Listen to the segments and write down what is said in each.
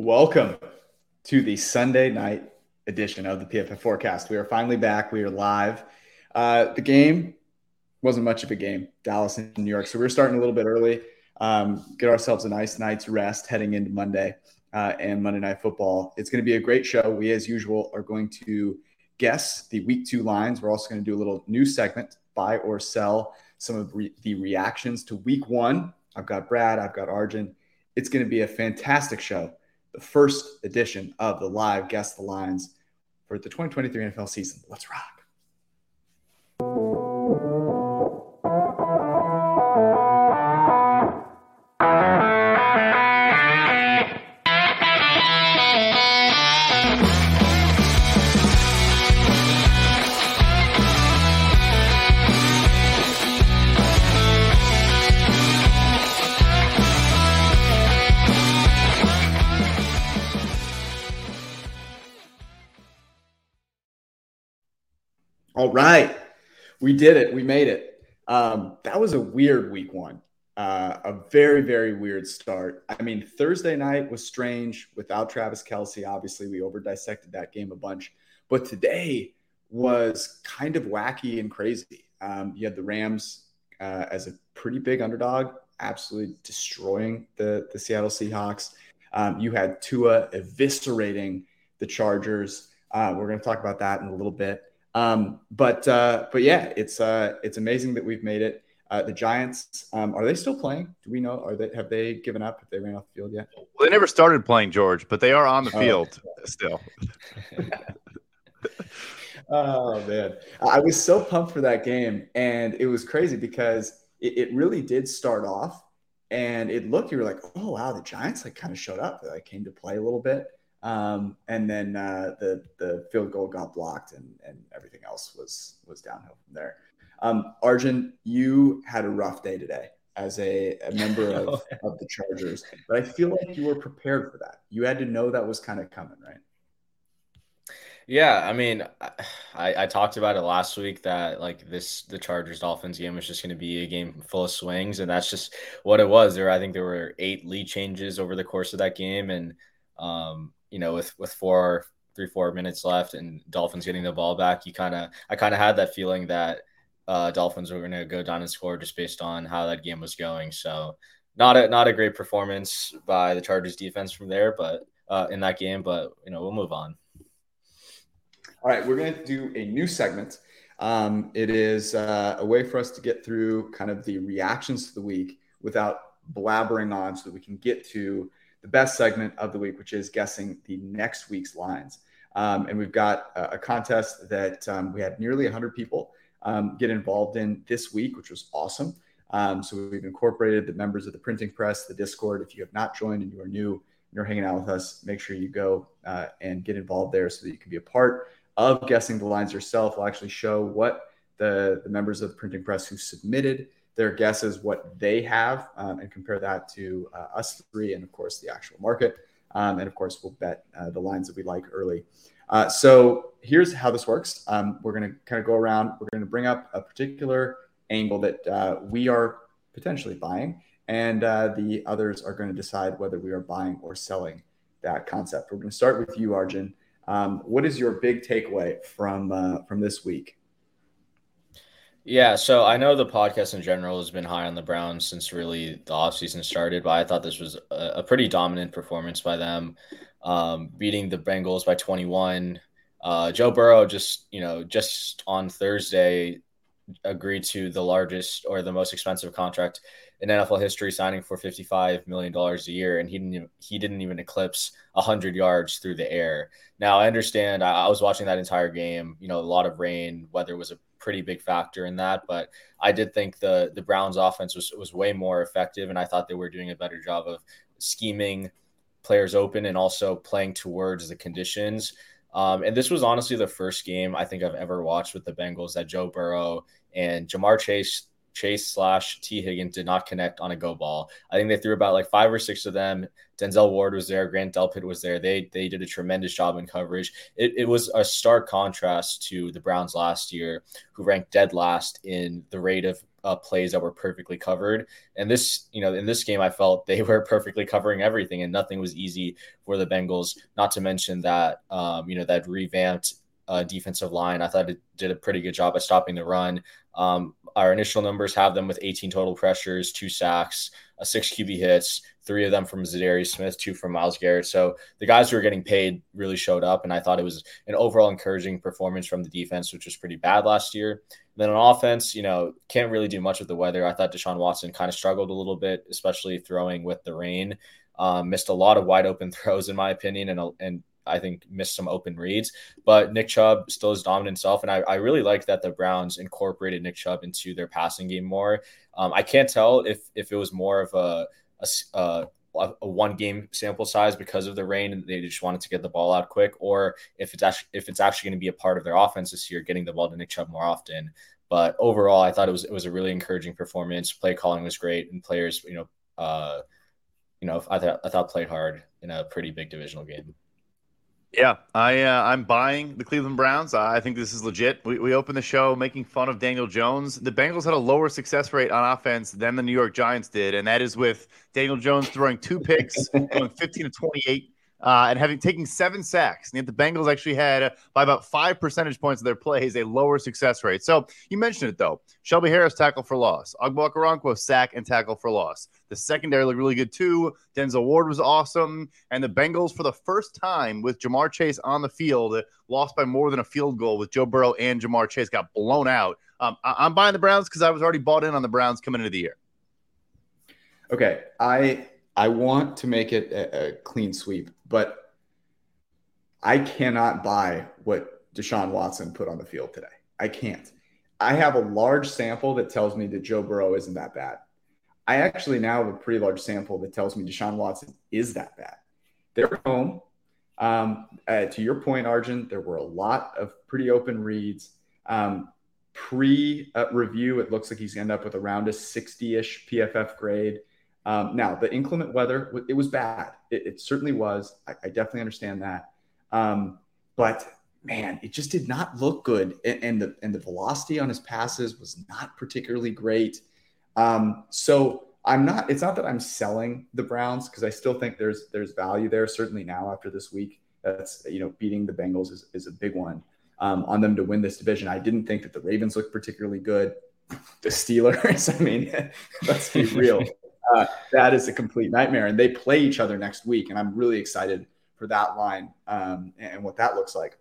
Welcome to the Sunday night edition of the PFF Forecast. We are finally back. We are live. Uh, the game wasn't much of a game, Dallas and New York. So we are starting a little bit early, um, get ourselves a nice night's rest heading into Monday uh, and Monday Night Football. It's going to be a great show. We, as usual, are going to guess the week two lines. We're also going to do a little new segment, buy or sell some of re- the reactions to week one. I've got Brad, I've got Arjun. It's going to be a fantastic show. The first edition of the live Guess the Lines for the 2023 NFL season. Let's rock. All right. We did it. We made it. Um, that was a weird week one. Uh, a very, very weird start. I mean, Thursday night was strange without Travis Kelce. Obviously, we over dissected that game a bunch. But today was kind of wacky and crazy. Um, you had the Rams uh, as a pretty big underdog, absolutely destroying the, the Seattle Seahawks. Um, you had Tua eviscerating the Chargers. Uh, we're going to talk about that in a little bit. Um, but uh, but yeah, it's uh, it's amazing that we've made it. Uh, the Giants um, are they still playing? Do we know? Are they have they given up? Have they ran off the field yet? Well, they never started playing George, but they are on the oh. field still. oh man, I was so pumped for that game, and it was crazy because it, it really did start off, and it looked you were like, oh wow, the Giants like kind of showed up. They like came to play a little bit. Um, and then uh, the the field goal got blocked, and and everything else was was downhill from there. Um, Arjun, you had a rough day today as a, a member of, of the Chargers, but I feel like you were prepared for that. You had to know that was kind of coming, right? Yeah, I mean, I, I talked about it last week that like this the Chargers Dolphins game was just going to be a game full of swings, and that's just what it was. There, I think there were eight lead changes over the course of that game, and um, you know, with with four, three, four minutes left, and Dolphins getting the ball back, you kind of, I kind of had that feeling that uh, Dolphins were going to go down and score just based on how that game was going. So, not a not a great performance by the Chargers defense from there, but uh, in that game. But you know, we'll move on. All right, we're going to do a new segment. Um, it is uh, a way for us to get through kind of the reactions to the week without blabbering on, so that we can get to the best segment of the week, which is guessing the next week's lines. Um, and we've got a, a contest that um, we had nearly 100 people um, get involved in this week, which was awesome. Um, so we've incorporated the members of the printing press, the Discord. If you have not joined and you are new, and you're hanging out with us, make sure you go uh, and get involved there so that you can be a part of guessing the lines yourself. We'll actually show what the, the members of the printing press who submitted their guesses what they have um, and compare that to uh, us three and of course the actual market. Um, and of course we'll bet uh, the lines that we like early. Uh, so here's how this works. Um, we're going to kind of go around. We're going to bring up a particular angle that uh, we are potentially buying and uh, the others are going to decide whether we are buying or selling that concept. We're going to start with you arjun. Um, what is your big takeaway from uh, from this week yeah, so I know the podcast in general has been high on the Browns since really the offseason started, but I thought this was a, a pretty dominant performance by them. um, beating the Bengals by 21. Uh, Joe Burrow just, you know, just on Thursday agreed to the largest or the most expensive contract in NFL history, signing for $55 million a year, and he didn't even, he didn't even eclipse 100 yards through the air. Now, I understand. I, I was watching that entire game. You know, a lot of rain, weather was a pretty big factor in that, but I did think the the Browns offense was was way more effective, and I thought they were doing a better job of scheming players open and also playing towards the conditions. Um, and this was honestly the first game I think I've ever watched with the Bengals that Joe Burrow and Ja'Marr Chase Chase slash Tee Higgins did not connect on a go ball. I think they threw about like five or six of them. Denzel Ward was there. Grant Delpit was there. They they did a tremendous job in coverage. It, it was a stark contrast to the Browns last year, who ranked dead last in the rate of uh, plays that were perfectly covered. And this, you know, in this game, I felt they were perfectly covering everything, and nothing was easy for the Bengals. Not to mention that, um, you know, that revamped uh, defensive line. I thought it did a pretty good job at stopping the run. Um, our initial numbers have them with 18 total pressures, two sacks, a six QB hits, three of them from Za'Darius Smith, two from Myles Garrett. So the guys who were getting paid really showed up, and I thought it was an overall encouraging performance from the defense, which was pretty bad last year. And then on offense, you know, can't really do much with the weather. I thought Deshaun Watson kind of struggled a little bit, especially throwing with the rain. Um, missed a lot of wide open throws, in my opinion, and and I think missed some open reads. But Nick Chubb still is dominant self, and I, I really like that the Browns incorporated Nick Chubb into their passing game more. Um, I can't tell if if it was more of a, a, a, a one game sample size because of the rain and they just wanted to get the ball out quick, or if it's actually if it's actually going to be a part of their offense this year, getting the ball to Nick Chubb more often. But overall, I thought it was it was a really encouraging performance. Play calling was great, and players, you know, uh, you know, I thought I thought played hard in a pretty big divisional game. Yeah, I uh, I'm buying the Cleveland Browns. I think this is legit. We we opened the show making fun of Daniel Jones. The Bengals had a lower success rate on offense than the New York Giants did, and that is with Daniel Jones throwing two picks, going 15 to 28 uh, and having taken seven sacks. And yet the Bengals actually had, uh, by about five percentage points of their plays, a lower success rate. So you mentioned it though. Shelby Harris tackle for loss. Ogbo sack and tackle for loss. The secondary looked really good too. Denzel Ward was awesome, and the Bengals for the first time with Ja'Marr Chase on the field lost by more than a field goal with Joe Burrow and Ja'Marr Chase got blown out. Um, I- I'm buying the Browns because I was already bought in on the Browns coming into the year. Okay, I I want to make it a, a clean sweep, but I cannot buy what Deshaun Watson put on the field today. I can't. I have a large sample that tells me that Joe Burrow isn't that bad. I actually now have a pretty large sample that tells me Deshaun Watson is that bad. They're home. Um, uh, to your point, Arjun, there were a lot of pretty open reads. Um, Pre uh, review, it looks like he's end up with around a 60 ish PFF grade. Um, now, the inclement weather, it was bad. It, it certainly was. I, I, definitely understand that. Um, but man, it just did not look good. And, and, the, and the velocity on his passes was not particularly great. Um, so I'm not, it's not that I'm selling the Browns because I still think there's, there's value there. Certainly now after this week, that's, you know, beating the Bengals is, is a big one um, on them to win this division. I didn't think that the Ravens looked particularly good. The Steelers, I mean, let's be real uh, that is a complete nightmare. And they play each other next week, and I'm really excited for that line um, and what that looks like.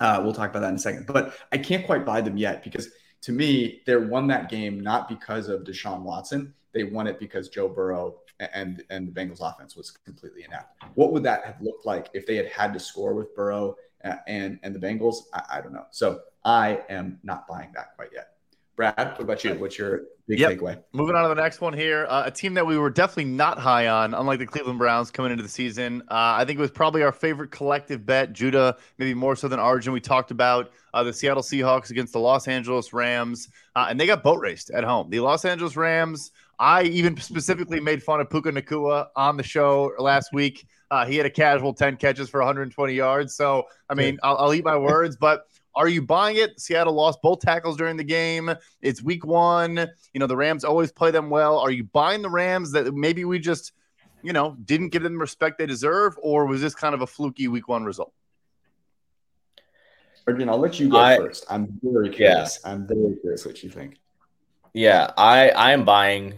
Uh, we'll talk about that in a second. But I can't quite buy them yet because to me, they won that game not because of Deshaun Watson. They won it because Joe Burrow and and the Bengals offense was completely inept. What would that have looked like if they had had to score with Burrow uh, and and the Bengals? I, I don't know. So I am not buying that quite yet. Brad, what about you? What's your big yep. takeaway? Moving on to the next one here. Uh, a team that we were definitely not high on, unlike the Cleveland Browns coming into the season. Uh, I think it was probably our favorite collective bet. Judah, maybe more so than Arjun. We talked about uh, the Seattle Seahawks against the Los Angeles Rams, uh, and they got boat raced at home. The Los Angeles Rams, I even specifically made fun of Puka Nacua on the show last week. Uh, he had a casual 10 catches for 120 yards. So, I mean, I'll, I'll eat my words, but are you buying it? Seattle lost both tackles during the game. It's week one. You know, the Rams always play them well. Are you buying the Rams that maybe we just, you know, didn't give them the respect they deserve? Or was this kind of a fluky week one result? Arjun, I'll let you go I, first. I'm very curious. Yeah. I'm very curious what you think. Yeah, I I am buying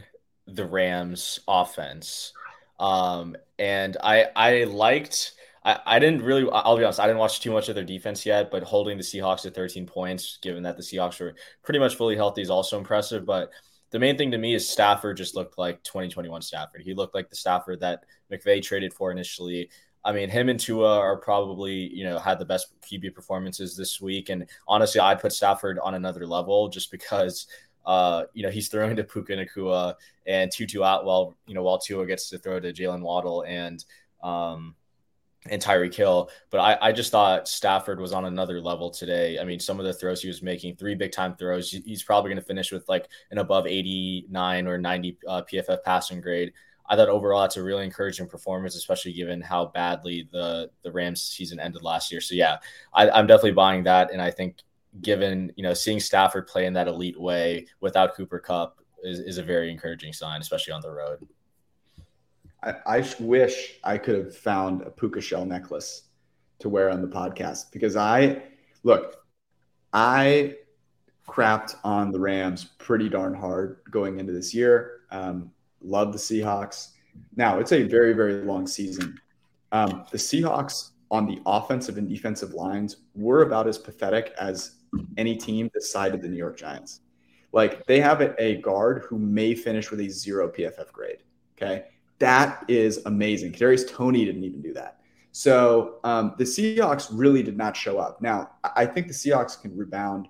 the Rams offense. Um, and I I liked I, I didn't really, I'll be honest, I didn't watch too much of their defense yet, but holding the Seahawks to 13 points, given that the Seahawks were pretty much fully healthy, is also impressive. But the main thing to me is Stafford just looked like 2021 Stafford. He looked like the Stafford that McVay traded for initially. I mean, him and Tua are probably, you know, had the best QB performances this week. And honestly, I'd put Stafford on another level just because, uh, you know, he's throwing to Puka Nacua and Tutu Atwell while, you know, while Tua gets to throw to Jaylen Waddle and, um, and Tyreek Hill. But I, I just thought Stafford was on another level today. I mean, some of the throws he was making, three big time throws, he's probably going to finish with like an above 89 or 90 uh, PFF passing grade. I thought overall it's a really encouraging performance, especially given how badly the the Rams season ended last year. So yeah, I, I'm definitely buying that, and I think given you know seeing Stafford play in that elite way without Cooper Kupp is, is a very encouraging sign, especially on the road. I, I wish I could have found a puka shell necklace to wear on the podcast because I look, I crapped on the Rams pretty darn hard going into this year. Um, love the Seahawks. Now it's a very very long season. Um, the Seahawks on the offensive and defensive lines were about as pathetic as any team this side of the New York Giants. Like they have a guard who may finish with a zero PFF grade. Okay, that is amazing. Kadarius Toney didn't even do that. So um, the Seahawks really did not show up. Now I think the Seahawks can rebound,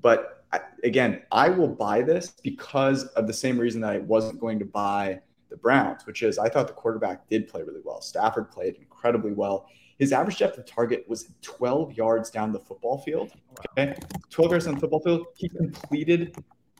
but I, again, I will buy this because of the same reason that I wasn't going to buy the Browns, which is I thought the quarterback did play really well. Stafford played incredibly well. His average depth of target was 12 yards down the football field. Okay, 12 yards down the football field. He completed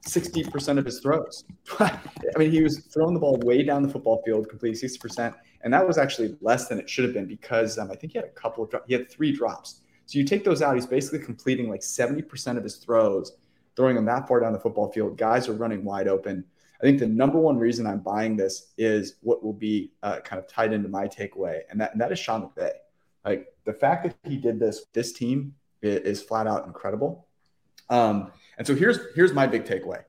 60% of his throws. I mean, he was throwing the ball way down the football field, completing 60%. And that was actually less than it should have been because um, I think he had a couple of, he had three drops. So you take those out, he's basically completing like 70% of his throws, throwing them that far down the football field. Guys are running wide open. I think the number one reason I'm buying this is what will be uh, kind of tied into my takeaway, and that, and that is Sean McVay. Like the fact that he did this, this team is, is flat out incredible. Um, and so here's here's my big takeaway.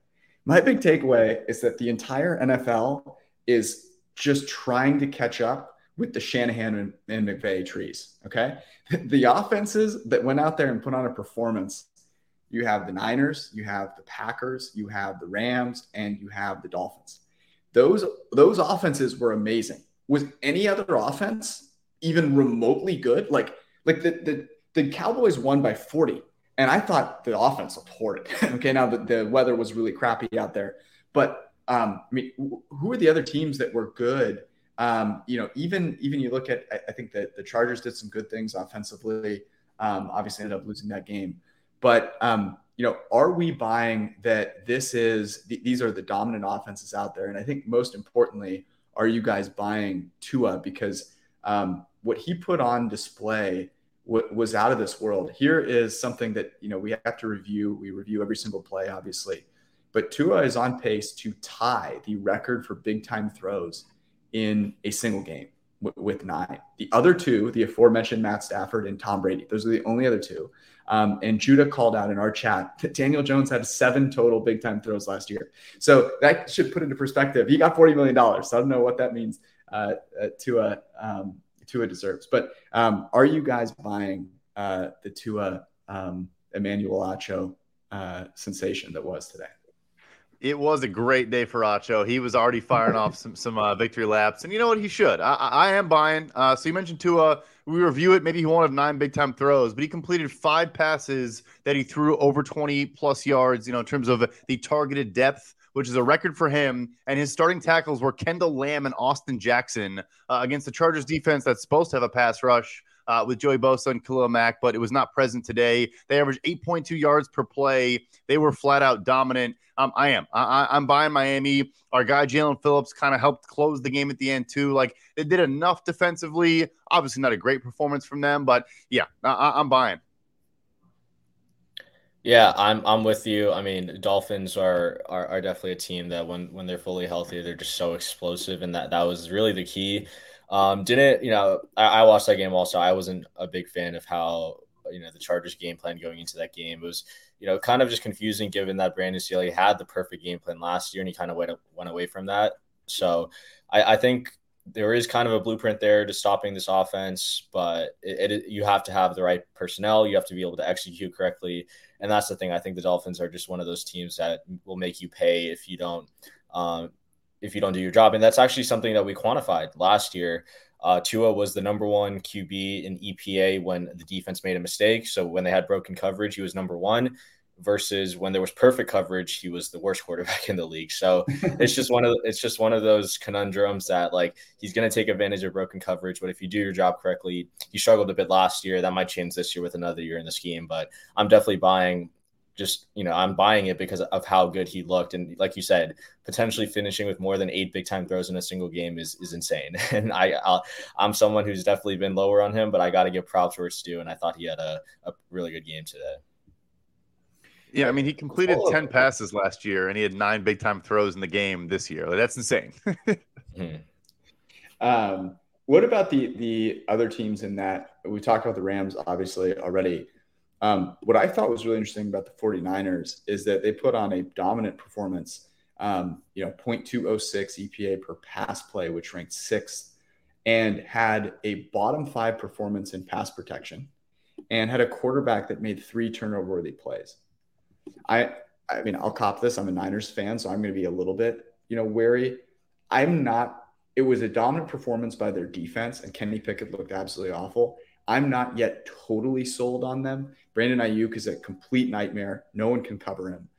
My big takeaway is that the entire NFL is just trying to catch up with the Shanahan and, McVay trees. Okay. The offenses that went out there and put on a performance, you have the Niners, you have the Packers, you have the Rams, and you have the Dolphins. Those those offenses were amazing. Was any other offense even remotely good? Like like the the, the Cowboys won by 40 and I thought the offense looked horrid. okay, now the, the weather was really crappy out there, but um, I mean, who are the other teams that were good? Um, you know, even even you look at, I think that the Chargers did some good things offensively. Um, obviously, ended up losing that game, but um, you know, are we buying that this is these are the dominant offenses out there? And I think most importantly, are you guys buying Tua because um, what he put on display was out of this world. Here is something that you know we have to review. We review every single play, obviously, but Tua is on pace to tie the record for big time throws in a single game w- with nine. The other two, the aforementioned Matt Stafford and Tom Brady, those are the only other two. Um, and Judah called out in our chat that Daniel Jones had seven total big time throws last year. So that should put into perspective. He got $40 million. So I don't know what that means uh, uh, to a, um, Tua deserves. But um, are you guys buying uh, the Tua um, Emmanuel Acho uh, sensation that was today? It was a great day for Acho. He was already firing off some some uh, victory laps, and you know what? He should. I, I am buying. Uh, so you mentioned Tua. We review it. Maybe he won't have nine big time throws, but he completed five passes that he threw over twenty plus yards. You know, in terms of the targeted depth which is a record for him. And his starting tackles were Kendall Lamm and Austin Jackson uh, against the Chargers defense that's supposed to have a pass rush. Uh, with Joey Bosa and Khalil Mack, but it was not present today. They averaged 8.2 yards per play. They were flat out dominant. Um, I am. I, am buying Miami. Our guy Jaelan Phillips kind of helped close the game at the end too. Like they did enough defensively. Obviously, not a great performance from them, but yeah, I, I'm buying. Yeah, I'm I'm with you. I mean, Dolphins are, are are definitely a team that when when they're fully healthy, they're just so explosive, and that that was really the key. Um, didn't you know? I, I watched that game also. I wasn't a big fan of how you know the Chargers game plan going into that game. It was you know kind of just confusing given that Brandon Staley had the perfect game plan last year, and he kind of went went away from that. So I, I think there is kind of a blueprint there to stopping this offense, but it, it, you have to have the right personnel. You have to be able to execute correctly, and that's the thing. I think the Dolphins are just one of those teams that will make you pay if you don't um, if you don't do your job. And that's actually something that we quantified last year. Uh, Tua was the number one QB in EPA when the defense made a mistake. So when they had broken coverage, he was number one versus when there was perfect coverage, he was the worst quarterback in the league. So it's just one of it's just one of those conundrums that like he's going to take advantage of broken coverage, but if you do your job correctly, he struggled a bit last year. That might change this year with another year in the scheme, but I'm definitely buying. Just you know, I'm buying it because of how good he looked, and like you said, potentially finishing with more than eight big time throws in a single game is is insane. And I i am someone who's definitely been lower on him, but I got to give props where it's due, and I thought he had a, a really good game today. Yeah, I mean, he completed oh. 10 passes last year and he had nine big time throws in the game this year. Like, that's insane. hmm. um, what about the the other teams in that? We talked about the Rams, obviously, already. Um, what I thought was really interesting about the 49ers is that they put on a dominant performance, um, you know, 0.206 EPA per pass play, which ranked sixth, and had a bottom five performance in pass protection and had a quarterback that made three turnover worthy plays. I I mean, I'll cop this. I'm a Niners fan, so I'm going to be a little bit, you know, wary. I'm not. It was a dominant performance by their defense, and Kenny Pickett looked absolutely awful. I'm not yet totally sold on them. Brandon Aiyuk is a complete nightmare. No one can cover him,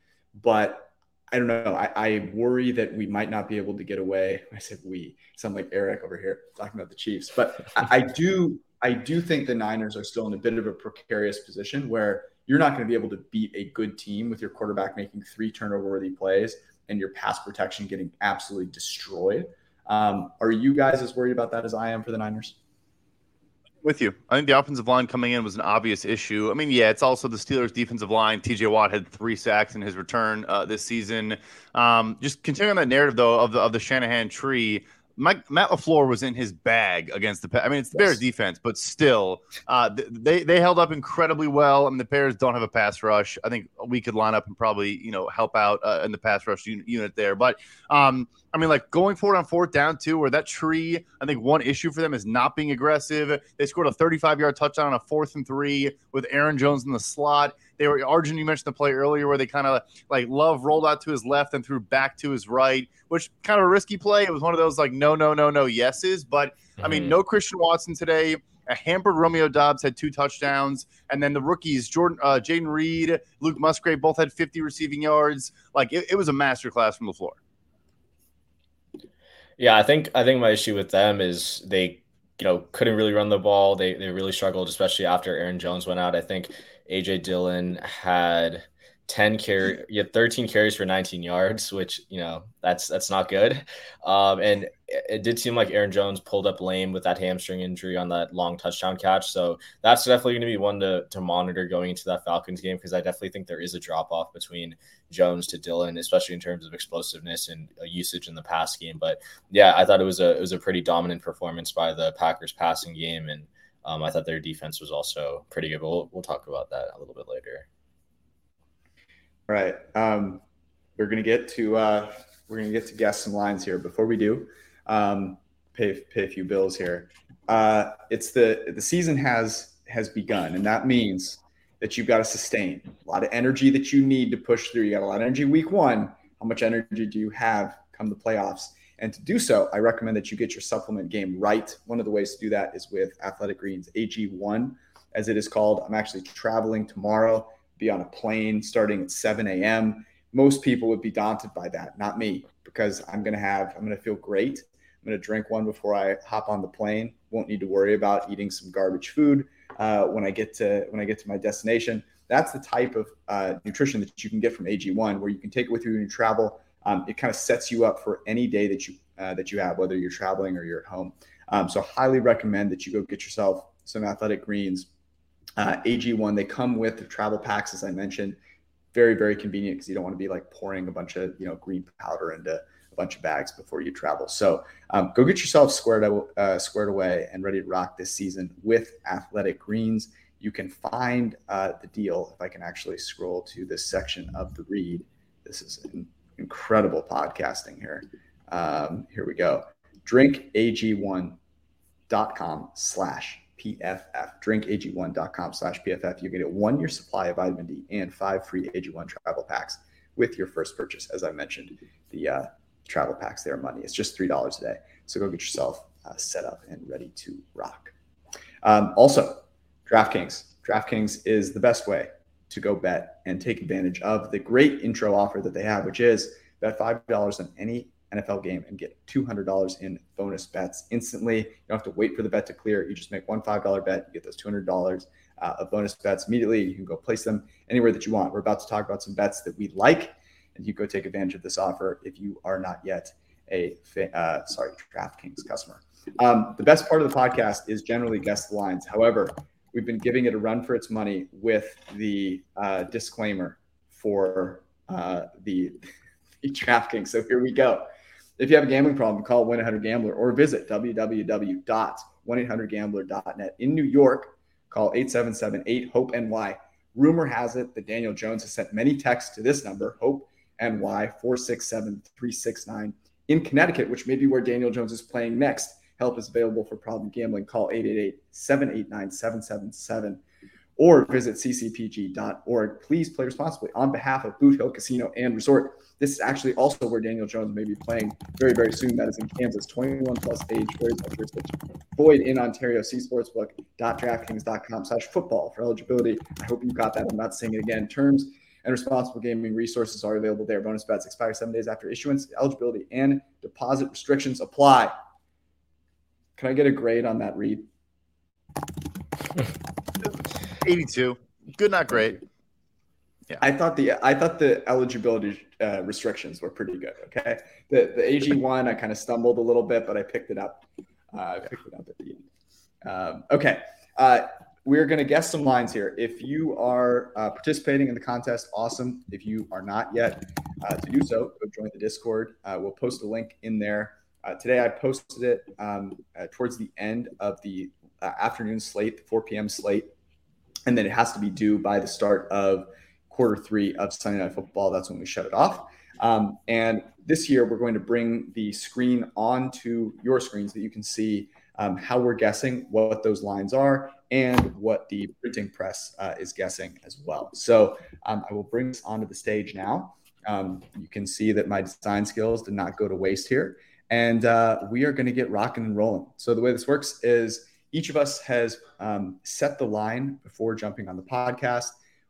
but I don't know. I, I, worry that we might not be able to get away. I said we sound like Eric over here talking about the Chiefs, but I, I do. I do think the Niners are still in a bit of a precarious position where you're not going to be able to beat a good team with your quarterback making three turnover worthy plays and your pass protection getting absolutely destroyed. Um, are you guys as worried about that as I am for the Niners? With you. I think the offensive line coming in was an obvious issue. I mean, yeah, it's also the Steelers' defensive line. TJ Watt had three sacks in his return uh, this season. Um, just continuing that narrative, though, of the, of the Shanahan tree. Mike, Matt LaFleur was in his bag against the. I mean, it's the yes. Bears defense, but still, uh, they they held up incredibly well. I mean, the Bears don't have a pass rush. I think we could line up and probably you know help out uh, in the pass rush unit there. But um, I mean, like going forward on fourth down too, where that tree. I think one issue for them is not being aggressive. They scored a 35 yard touchdown on a fourth and three with Aaron Jones in the slot. They were Arjun. You mentioned the play earlier where they kind of like Love rolled out to his left and threw back to his right, which kind of a risky play. It was one of those like no, no, no, no yeses. But mm-hmm. I mean, mm-hmm. no Christian Watson today. A hampered Romeo Doubs had two touchdowns, and then the rookies Jordan, uh, Jayden Reed, Luke Musgrave both had 50 receiving yards. Like it, it was a masterclass from LaFleur. Yeah, I think I think my issue with them is they you know couldn't really run the ball. They they really struggled, especially after Aaron Jones went out. I think AJ Dillon had 10 carry, you had 13 carries for 19 yards, which you know that's that's not good. Um, and it, it did seem like Aaron Jones pulled up lame with that hamstring injury on that long touchdown catch. So that's definitely going to be one to to monitor going into that Falcons game because I definitely think there is a drop off between Jones to Dillon, especially in terms of explosiveness and usage in the pass game. But yeah, I thought it was a it was a pretty dominant performance by the Packers passing game and. Um, I thought their defense was also pretty good, but we'll, we'll talk about that a little bit later. All right. Um, we're gonna get to uh, we're gonna get to guess some lines here. Before we do, um, pay pay a few bills here. Uh, it's the the season has has begun, and that means that you've got to sustain a lot of energy that you need to push through. You got a lot of energy week one. How much energy do you have come the playoffs? And to do so, I recommend that you get your supplement game right. One of the ways to do that is with Athletic Greens AG1, as it is called. I'm actually traveling tomorrow, be on a plane starting at 7 a.m. Most people would be daunted by that, not me, because I'm going to have, I'm going to feel great. I'm going to drink one before I hop on the plane. Won't need to worry about eating some garbage food uh, when I get to when I get to my destination. That's the type of uh, nutrition that you can get from AG1, where you can take it with you when you travel um, it kind of sets you up for any day that you uh, that you have, whether you're traveling or you're at home. Um, so highly recommend that you go get yourself some athletic greens. Uh, AG1, they come with the travel packs, as I mentioned. Very, very convenient because you don't want to be like pouring a bunch of you know green powder into a bunch of bags before you travel. So um, go get yourself squared uh, squared away and ready to rock this season with Athletic Greens. You can find uh, the deal if I can actually scroll to this section of the read. This is in incredible podcasting here. Um, here we go. drinkag1.com slash PFF. Drinkag1.com slash PFF. You get a one year supply of vitamin D and five free AG1 travel packs with your first purchase. As I mentioned, the uh, travel packs, their money. It's just $3 a day. So go get yourself uh, set up and ready to rock. Um, also, DraftKings. DraftKings is the best way to go bet and take advantage of the great intro offer that they have, which is bet $5 on any NFL game and get $200 in bonus bets instantly. You don't have to wait for the bet to clear. You just make one $5 bet, you get those $200 uh, of bonus bets immediately. You can go place them anywhere that you want. We're about to talk about some bets that we like, and you go take advantage of this offer if you are not yet a uh, sorry DraftKings customer. Um, the best part of the podcast is generally guess the lines. However, we've been giving it a run for its money with the uh, disclaimer for uh, the, the DraftKings. So here we go. If you have a gambling problem, call 1 800 Gambler or visit www.1800Gambler.net. In New York, call 877 8 HOPE NY. Rumor has it that Daniel Jones has sent many texts to this number, HOPE NY 467 369. In Connecticut, which may be where Daniel Jones is playing next, help is available for problem gambling. Call 888 789 777 or visit ccpg.org. Please play responsibly on behalf of Boot Hill Casino and Resort. This is actually also where Daniel Jones may be playing very, very soon. That is in Kansas, 21 plus age, very jurisdiction. Void in Ontario. See sportsbook.draftkings.com slash football for eligibility. I hope you got that. I'm not saying it again. Terms and responsible gaming resources are available there. Bonus bets expire seven days after issuance. Eligibility and deposit restrictions apply. Can I get a grade on that read? 82. Good, not great. Yeah. I thought the I thought the eligibility uh, restrictions were pretty good. Okay, the the AG one I kind of stumbled a little bit, but I picked it up. Uh, I picked it up at the end. Um, okay, uh, we're going to guess some lines here. If you are uh, participating in the contest, awesome. If you are not yet, uh, to do so, go join the Discord. Uh, we'll post a link in there. Today I posted it um, towards the end of the afternoon slate, the 4 p.m. slate, and then it has to be due by the start of quarter three of Sunday Night Football. That's when we shut it off. Um, and this year, we're going to bring the screen onto your screen so that you can see um, how we're guessing what those lines are and what the printing press uh, is guessing as well. So um, I will bring this onto the stage now. Um, you can see that my design skills did not go to waste here. And uh, we are going to get rocking and rolling. So the way this works is each of us has um, set the line before jumping on the podcast.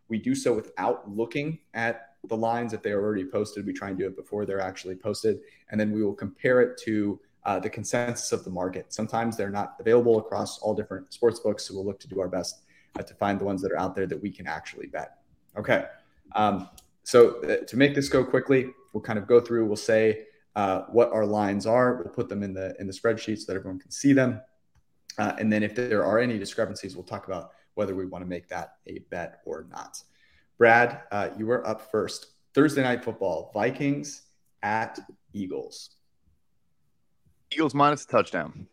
We do so without looking at the lines if they are already posted. We try and do it before they're actually posted. And then we will compare it to uh, the consensus of the market. Sometimes they're not available across all different sports books. So we'll look to do our best uh, to find the ones that are out there that we can actually bet. Okay. Um, so uh, to make this go quickly, we'll kind of go through, we'll say uh, what our lines are. We'll put them in the, in the spreadsheet so that everyone can see them. Uh, and then if there are any discrepancies, we'll talk about whether we want to make that a bet or not. Brad, uh, you are up first. Thursday night football, Vikings at Eagles. Eagles minus a touchdown.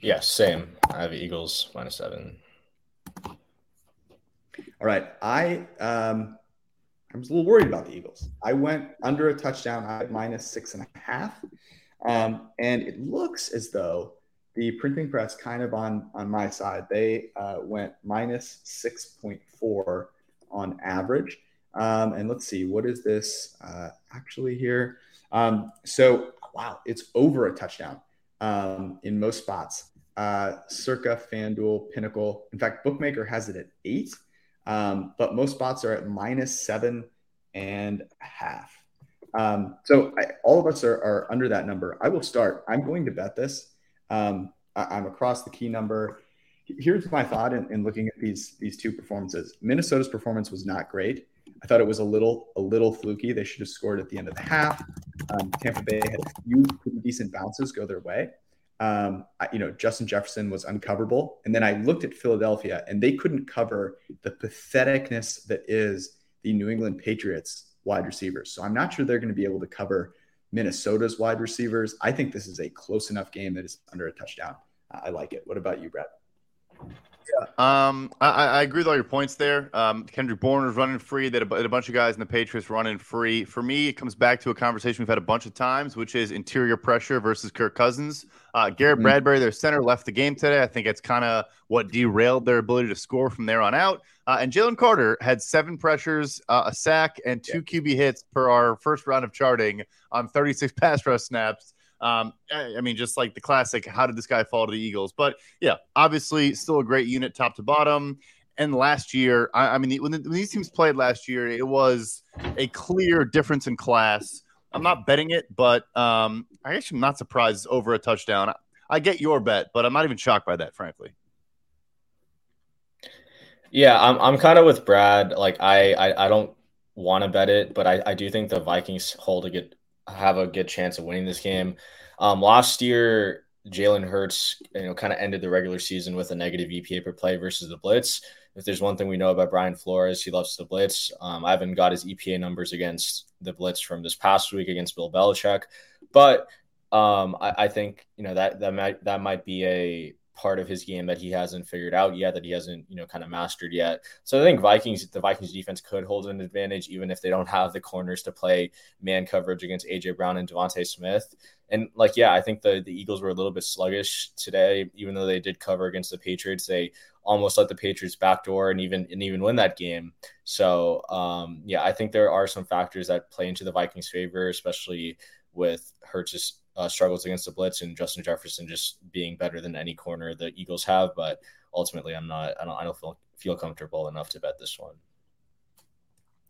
Yeah, same. I have Eagles minus seven. All right. I um I was a little worried about the Eagles. I went under a touchdown. at minus six and a half. Um, and it looks as though the printing press kind of on on my side they uh, went minus 6.4 on average um, and let's see what is this uh, actually here um, so wow it's over a touchdown um, in most spots uh, circa fanduel pinnacle in fact bookmaker has it at eight um, but most spots are at minus seven and a half um, so I, all of us are, are under that number i will start i'm going to bet this um, I, am across the key number. Here's my thought in, in, looking at these these two performances. Minnesota's performance was not great. I thought it was a little a little fluky. They should have scored at the end of the half. Um, Tampa Bay had a few pretty decent bounces go their way. Um, you know, Justin Jefferson was uncoverable, and then I looked at Philadelphia, and they couldn't cover the patheticness that is the New England Patriots wide receivers. So I'm not sure they're going to be able to cover Minnesota's wide receivers. I think this is a close enough game that is under a touchdown. I like it. What about you, Brett? Yeah, um, I, I, agree with all your points there. Um, Kendrick Bourne is running free. That a, a, bunch of guys in the Patriots running free. For me, it comes back to a conversation we've had a bunch of times, which is interior pressure versus Kirk Cousins. Uh, Garrett mm-hmm. Bradbury, their center, left the game today. I think it's kind of what derailed their ability to score from there on out. Uh, and Jalen Carter had seven pressures, uh, a sack, and two QB hits per our first round of charting on 36 pass rush snaps. Um, I mean, just like the classic, how did this guy fall to the Eagles? But yeah, obviously, still a great unit, top to bottom. And last year, I, I mean, when, the, when, these teams played last year, it was a clear difference in class. I'm not betting it, but um, I actually am not surprised over a touchdown. I, I get your bet, but I'm not even shocked by that, frankly. Yeah, I'm I'm kind of with Brad. Like I I, I don't want to bet it, but I, I do think the Vikings hold a good have a good chance of winning this game. Um, last year, Jalen Hurts, you know, kind of ended the regular season with a negative EPA per play versus the blitz. If there's one thing we know about Brian Flores, he loves the blitz. Um, I haven't got his EPA numbers against the blitz from this past week against Bill Belichick, but um, I, I, think you know that that might that might be a part of his game that he hasn't figured out yet, that he hasn't, you know, kind of mastered yet. So I think Vikings, the Vikings defense could hold an advantage, even if they don't have the corners to play man coverage against AJ Brown and DeVonta Smith. And like, yeah, I think the, the Eagles were a little bit sluggish today, even though they did cover against the Patriots. They almost let the Patriots backdoor and even and even win that game. So um, yeah, I think there are some factors that play into the Vikings' favor, especially with Hurts' uh, struggles against the blitz and Justin Jefferson just being better than any corner the Eagles have. But ultimately, I'm not. I don't. I don't feel feel comfortable enough to bet this one.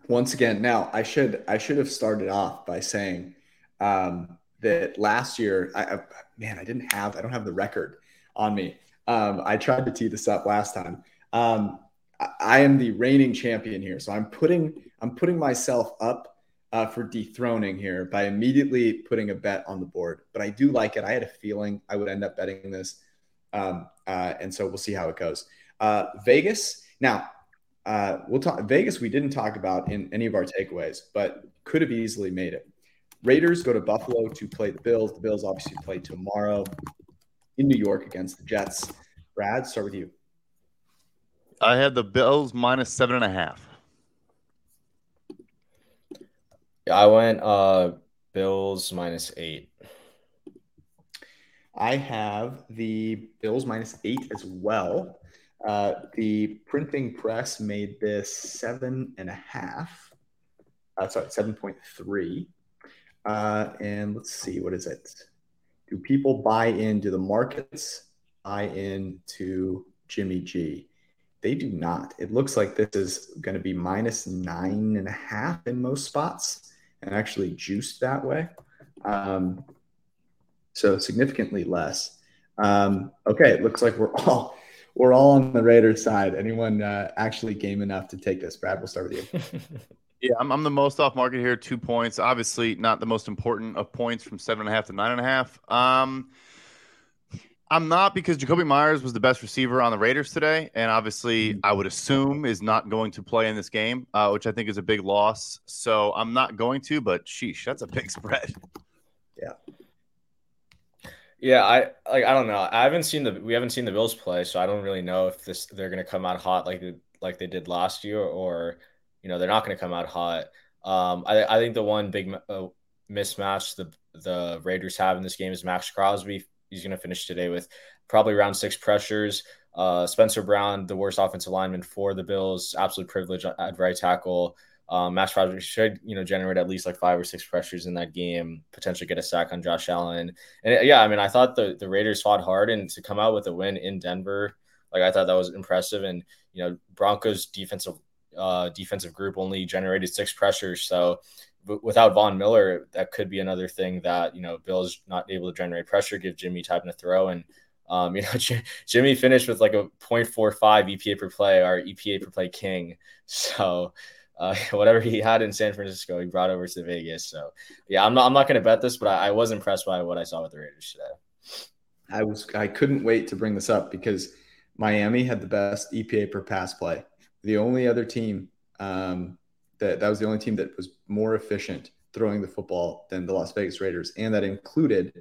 Once again, now I should I should have started off by saying um, that last year, I, I, man, I didn't have I don't have the record on me. Um, I tried to tee this up last time. Um, I, I am the reigning champion here, so I'm putting I'm putting myself up uh, for dethroning here by immediately putting a bet on the board. But I do like it. I had a feeling I would end up betting this. Um, uh, and so we'll see how it goes. Uh, Vegas. Now, uh, we'll talk Vegas. We didn't talk about in any of our takeaways, but could have easily made it. Raiders go to Buffalo to play the Bills. The Bills obviously play tomorrow in New York against the Jets. Brad, start with you. I had the Bills minus seven and a half. I went uh Bills minus eight. I have the Bills minus eight as well. Uh, the printing press made this seven and a half. Uh, sorry, seven point three. Uh, and let's see, what is it? Do people buy into the markets? Buy into Jimmy G? They do not. It looks like this is going to be minus nine and a half in most spots and actually juiced that way. Um, so significantly less. Um, okay, it looks like we're all we're all on the Raiders side. Anyone uh, actually game enough to take this? Brad, we'll start with you. yeah, I'm, I'm the most off market here. Two points. Obviously, not the most important of points from seven and a half to nine and a half. Um, I'm not because Jakobi Meyers was the best receiver on the Raiders today, and obviously mm-hmm. I would assume is not going to play in this game, uh, which I think is a big loss. So I'm not going to, but sheesh, that's a big spread. Yeah. Yeah, I like I don't know. I haven't seen the we haven't seen the Bills play, so I don't really know if this they're going to come out hot like like they did last year, or you know they're not going to come out hot. Um, I I think the one big uh, mismatch the the Raiders have in this game is Maxx Crosby he's going to finish today with probably around six pressures. Uh, Spencer Brown, the worst offensive lineman for the Bills, absolute privilege at right tackle. Um, Maxx Crosby should, you know, generate at least like five or six pressures in that game, potentially get a sack on Josh Allen. And yeah, I mean, I thought the, the Raiders fought hard and to come out with a win in Denver, like I thought that was impressive. And, you know, Broncos defensive uh, defensive group only generated six pressures. So without Von Miller, that could be another thing that you know Bill's not able to generate pressure, give Jimmy time to throw, and um, you know J- Jimmy finished with like a 0.45 EPA per play, our EPA per play king. So uh, whatever he had in San Francisco, he brought over to Vegas. So yeah, I'm not I'm not going to bet this, but I, I was impressed by what I saw with the Raiders today. I was I couldn't wait to bring this up because Miami had the best EPA per pass play. The only other team um, that that was the only team that was more efficient throwing the football than the Las Vegas Raiders, and that included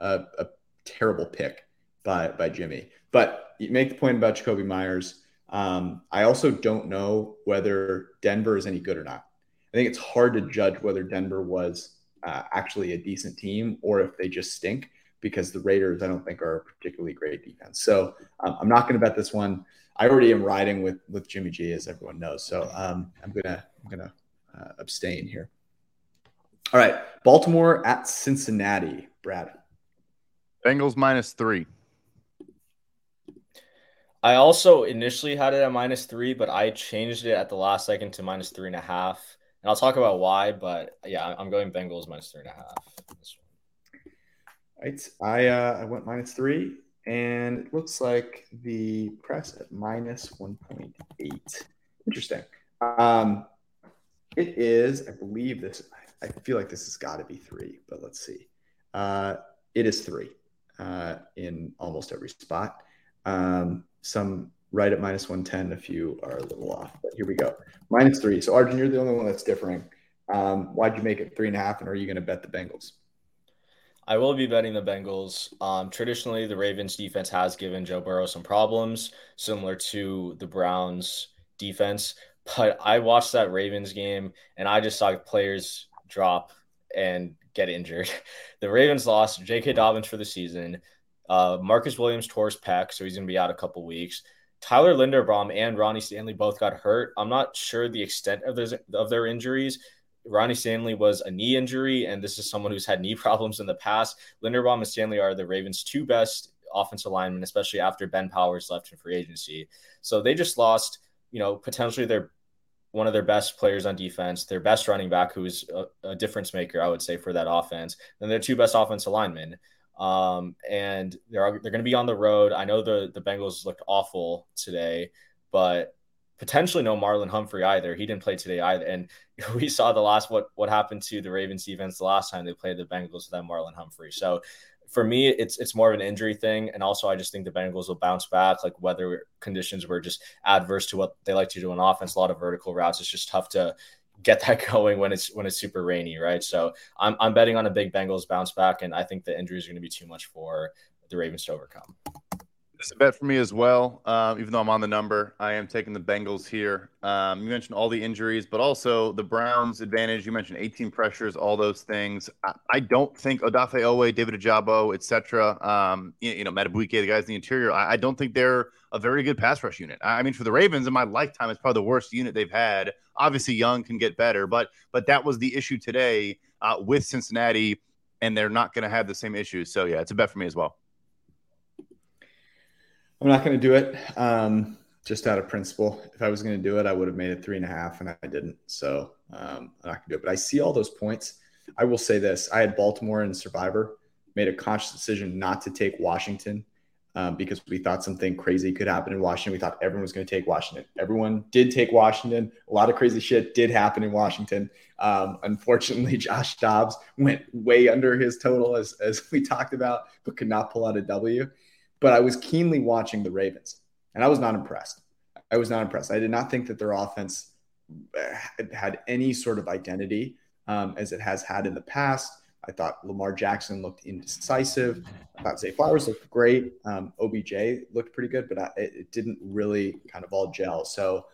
a terrible pick by by Jimmy. but you make the point about Jakobi Meyers. Um, I also don't know whether Denver is any good or not. I think it's hard to judge whether Denver was uh, actually a decent team or if they just stink because the Raiders, I don't think, are a particularly great defense. So um, I'm not going to bet this one. I already am riding with with Jimmy G, as everyone knows. So um, I'm gonna I'm gonna uh, abstain here. All right, Baltimore at Cincinnati. Brad. Bengals minus three. I also initially had it at minus three, but I changed it at the last second to minus three and a half. And I'll talk about why, but yeah, I'm going Bengals minus three and a half. Right. I uh, I went minus three, and it looks like the press at minus 1.8. Interesting. Um, it is, I believe this, I feel like this has got to be three, but let's see. Uh, it is three uh, in almost every spot. Um, some right at minus 110, a few are a little off, but here we go. Minus three. So, Arjun, you're the only one that's differing. Um, why'd you make it three and a half, and are you going to bet the Bengals? I will be betting the Bengals. Um, traditionally, the Ravens defense has given Joe Burrow some problems, similar to the Browns defense. But I watched that Ravens game and I just saw players drop and get injured. The Ravens lost J.K. Dobbins for the season. Uh, Marcus Williams tore his pec, so he's going to be out a couple weeks. Tyler Linderbaum and Ronnie Stanley both got hurt. I'm not sure the extent of, those, of their injuries, Ronnie Stanley was a knee injury, and this is someone who's had knee problems in the past. Linderbaum and Stanley are the Ravens' two best offensive linemen, especially after Ben Powers left in free agency. So they just lost, you know, potentially their one of their best players on defense, their best running back, who is a, a difference maker, I would say, for that offense, and their two best offensive linemen. Um, and they're they're going to be on the road. I know the the Bengals looked awful today, but potentially no Marlon Humphrey either. He didn't play today either. And we saw the last what what happened to the Ravens defense the last time they played the Bengals without Marlon Humphrey. So for me, it's it's more of an injury thing, and also I just think the Bengals will bounce back. Like weather conditions were just adverse to what they like to do on offense. A lot of vertical routes. It's just tough to get that going when it's when it's super rainy, right? So I'm I'm betting on a big Bengals bounce back, and I think the injuries are going to be too much for the Ravens to overcome. It's a bet for me as well. Uh, even though I'm on the number, I am taking the Bengals here. Um, you mentioned all the injuries, but also the Browns' advantage. You mentioned 18 pressures, all those things. I, I don't think Odafe Oweh, David Ojabo, etc. Um, you, you, know, Madubuike, the guys in the interior. I, I, don't think they're a very good pass rush unit. I, I mean, for the Ravens in my lifetime, it's probably the worst unit they've had. Obviously, Young can get better, but but that was the issue today uh, with Cincinnati, and they're not going to have the same issues. So yeah, it's a bet for me as well. I'm not going to do it um, just out of principle. If I was going to do it, I would have made it three and a half, and I didn't. So um, I'm not going to do it. But I see all those points. I will say this: I had Baltimore and Survivor. Made a conscious decision not to take Washington um, because we thought something crazy could happen in Washington. We thought everyone was going to take Washington. Everyone did take Washington. A lot of crazy shit did happen in Washington. Um, unfortunately, Josh Dobbs went way under his total, as, as we talked about, but could not pull out a W but I was keenly watching the Ravens and I was not impressed. I was not impressed. I did not think that their offense had any sort of identity um, as it has had in the past. I thought Lamar Jackson looked indecisive. I thought Zay Flowers looked great. Um, OBJ looked pretty good, but I, it didn't really kind of all gel. So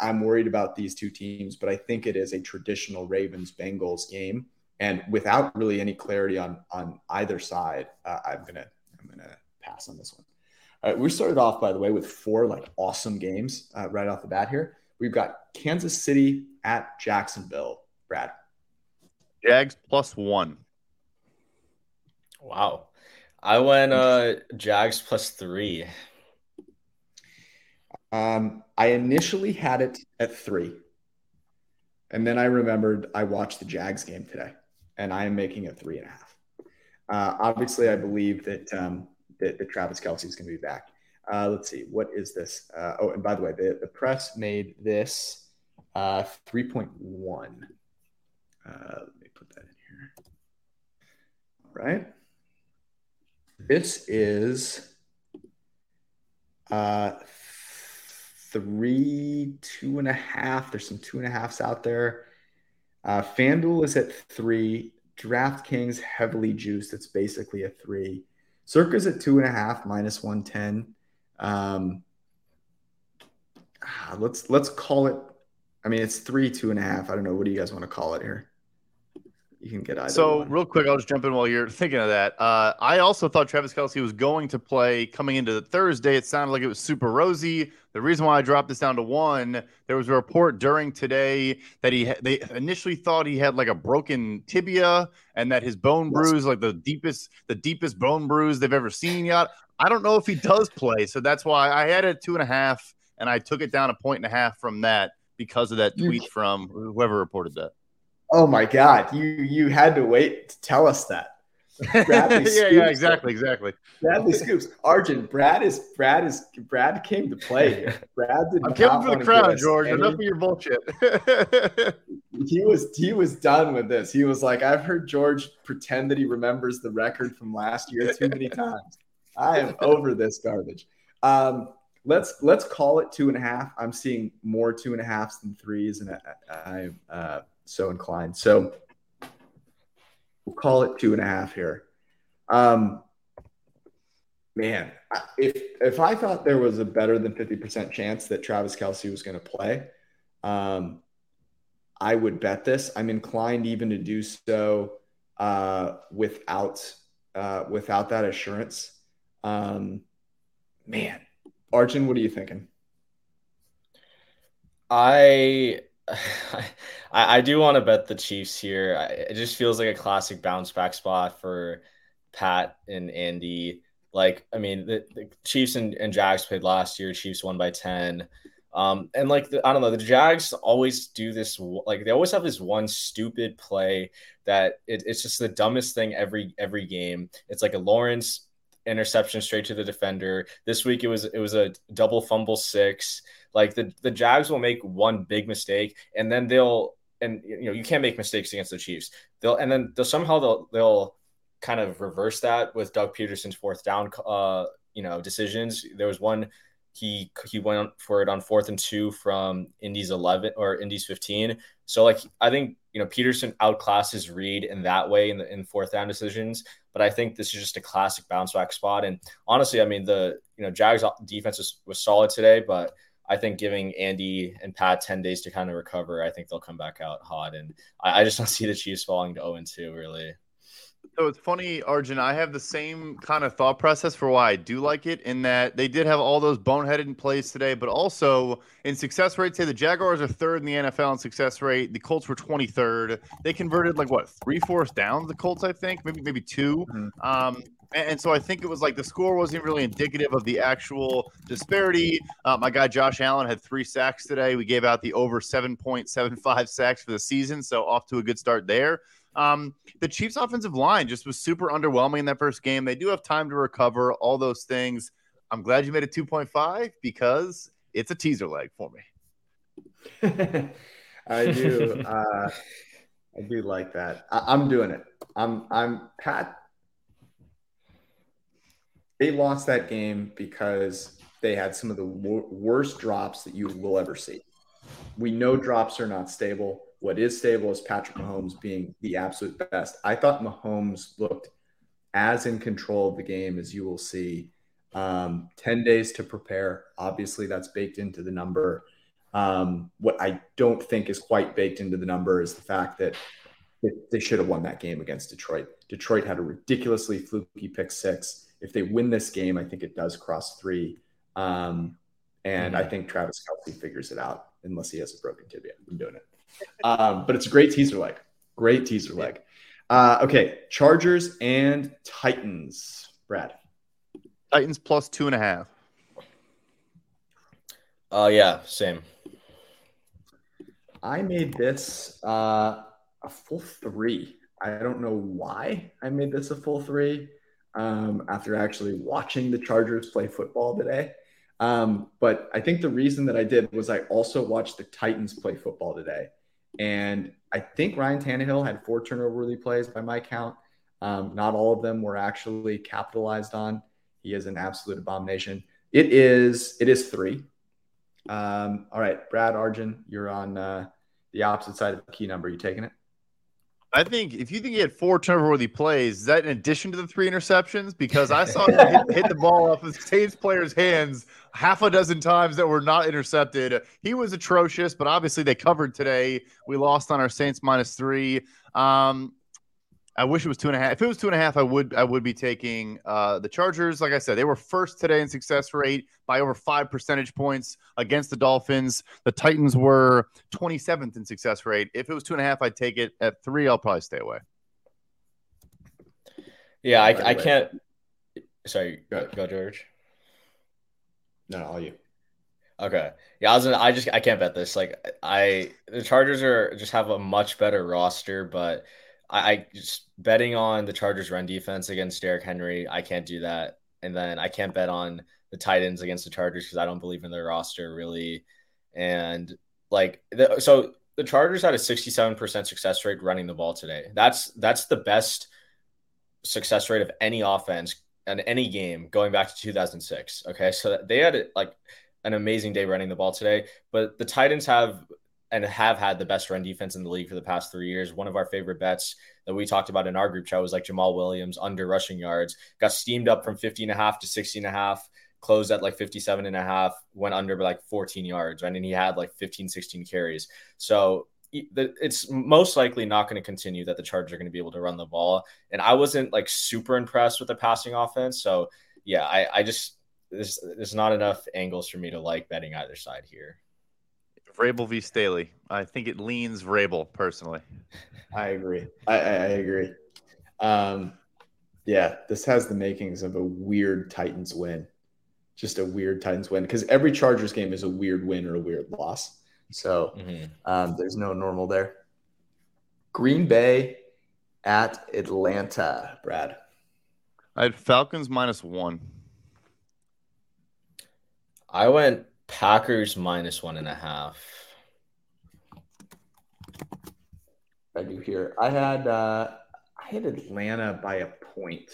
I'm worried about these two teams, but I think it is a traditional Ravens Bengals game, and without really any clarity on on either side, uh, I'm gonna I'm gonna pass on this one. All right, we started off, by the way, with four like awesome games uh, right off the bat here. We've got Kansas City at Jacksonville. Brad. Jags plus one. Wow. I went uh Jags plus three. Um, I initially had it at three. And then I remembered I watched the Jags game today, and I am making it three and a half. Uh, obviously, I believe that um, that, that Travis Kelce is going to be back. Uh, let's see, what is this? Uh, oh, and by the way, the, the press made this uh, 3.1. Uh, let me put that in here. All right. This is uh, three, two and a half. There's some two and a halfs out there. Uh, FanDuel is at three. DraftKings heavily juiced. It's basically a three. Circa's at two and a half, minus 110. Um, ah, let's let's call it. I mean, it's three, two and a half. I don't know. What do you guys want to call it here? You can get either. So one. real quick, I'll just jump in while you're thinking of that. Uh, I also thought Travis Kelce was going to play coming into the Thursday. It sounded like it was super rosy. The reason why I dropped this down to one, there was a report during today that he they initially thought he had like a broken tibia and that his bone bruise, like the deepest the deepest bone bruise they've ever seen yet. I don't know if he does play, so that's why I had it two and a half, and I took it down a point and a half from that because of that tweet from whoever reported that. Oh my God, you you had to wait to tell us that. yeah, yeah, exactly, exactly. Bradley Scoops, Arjun, Brad is Brad is Brad came to play here. Brad did I'm coming for the crowd, George. Any... Enough of your bullshit. he was he was done with this. He was like, I've heard George pretend that he remembers the record from last year too many times. I am over this garbage. Um, let's let's call it two and a half. I'm seeing more two and a halfs than threes, and I, I uh, so inclined. So we'll call it two and a half here. Um, man, if if I thought there was a better than fifty percent chance that Travis Kelce was going to play, um, I would bet this. I'm inclined even to do so uh, without uh, without that assurance. Um, man, Arjun, what are you thinking? I I, I do want to bet the Chiefs here. I, it just feels like a classic bounce back spot for Pat and Andy. Like, I mean, the, the Chiefs and, and Jags played last year. Chiefs won by 10. Um, and like, the, I don't know, the Jags always do this, like, they always have this one stupid play that it, it's just the dumbest thing every every game. It's like a Lawrence interception straight to the defender. This week it was it was a double fumble six. Like the the Jags will make one big mistake and then they'll and you know you can't make mistakes against the Chiefs. They'll and then they'll somehow they'll they'll kind of reverse that with Doug Pederson's fourth down uh you know decisions. There was one he he went for it on fourth and two from Indy's 11 or Indy's 15. So like I think you know Peterson outclasses Reid in that way in the in fourth down decisions. But I think this is just a classic bounce back spot. And honestly, I mean the you know Jags defense was, was solid today, but I think giving Andy and Pat 10 days to kind of recover, I think they'll come back out hot. And I, I just don't see the Chiefs falling to 0 2, really. So it's funny, Arjun. I have the same kind of thought process for why I do like it. In that they did have all those boneheaded plays today, but also in success rate. Say the Jaguars are third in the NFL in success rate. The Colts were twenty third. They converted like what three fourths down. The Colts, I think, maybe maybe 2 mm-hmm. Um, and so I think it was like the score wasn't really indicative of the actual disparity. Uh, my guy Josh Allen had three sacks today. We gave out the over 7.75 sacks for the season, so off to a good start there. Um, the Chiefs' offensive line just was super underwhelming in that first game. They do have time to recover, all those things. I'm glad you made it 2.5 because it's a teaser leg for me. I do. Uh, I do like that. I, am doing it. I'm. I'm Pat. They lost that game because they had some of the wor- worst drops that you will ever see. We know drops are not stable. What is stable is Patrick Mahomes being the absolute best. I thought Mahomes looked as in control of the game as you will see. Um, 10 days to prepare. Obviously, that's baked into the number. Um, what I don't think is quite baked into the number is the fact that they should have won that game against Detroit. Detroit had a ridiculously fluky pick six. If they win this game, I think it does cross three. Um, and mm-hmm. I think Travis Kelce figures it out unless he has a broken tibia. I'm doing it. Um, but it's a great teaser leg. Great teaser leg. Uh, okay, Chargers and Titans. Brad. Titans plus two and a half. Oh uh, yeah, same. I made this uh, a full three. I don't know why I made this a full three um, after actually watching the Chargers play football today. Um, but I think the reason that I did was I also watched the Titans play football today. And I think Ryan Tannehill had four turnover worthy plays by my count. Um, not all of them were actually capitalized on. He is an absolute abomination. It is it is three. Um, all right, Brad Arjun, you're on uh, the opposite side of the key number. You taking it? I think if you think he had four turnover worthy plays, is that in addition to the three interceptions? Because I saw him hit, hit, the ball off the Saints player's hands half a dozen times that were not intercepted. He was atrocious, but obviously they covered today. We lost on our Saints minus three. Um, I wish it was two and a half. If it was two and a half, I would I would be taking uh, the Chargers. Like I said, they were first today in success rate by over five percentage points against the Dolphins. The Titans were 27th in success rate. If it was two and a half, I'd take it. At three, I'll probably stay away. Yeah, I, I can't. Sorry, go, go George. No, all you. Okay. Yeah, I was. I just I can't bet this. Like I, the Chargers are just have a much better roster, but I, I just betting on the Chargers run defense against Derrick Henry. I can't do that, and then I can't bet on the Titans against the Chargers because I don't believe in their roster really. And like the, so, the Chargers had a sixty-seven percent success rate running the ball today. That's that's the best success rate of any offense in any game going back to 2006. Okay, so they had like an amazing day running the ball today, but the Titans have and have had the best run defense in the league for the past three years. One of our favorite bets that we talked about in our group chat was like Jamaal Williams under rushing yards, got steamed up from 50 and a half to 60 and a half, closed at like 57 and a half, went under by like 14 yards, right? And he had like 15, 16 carries. So it's most likely not going to continue that the Chargers are going to be able to run the ball. And I wasn't like super impressed with the passing offense. So yeah, I, I just, there's, there's not enough angles for me to like betting either side here. Vrabel v. Staley. I think it leans Vrabel personally. I agree. I, I, I agree. Um, yeah, this has the makings of a weird Titans win. Just a weird Titans win because every Chargers game is a weird win or a weird loss. So mm-hmm. um, there's no normal there. Green Bay at Atlanta, Brad. I had Falcons minus one. I went Packers minus one and a half. I do here. I had uh, I had Atlanta by a point.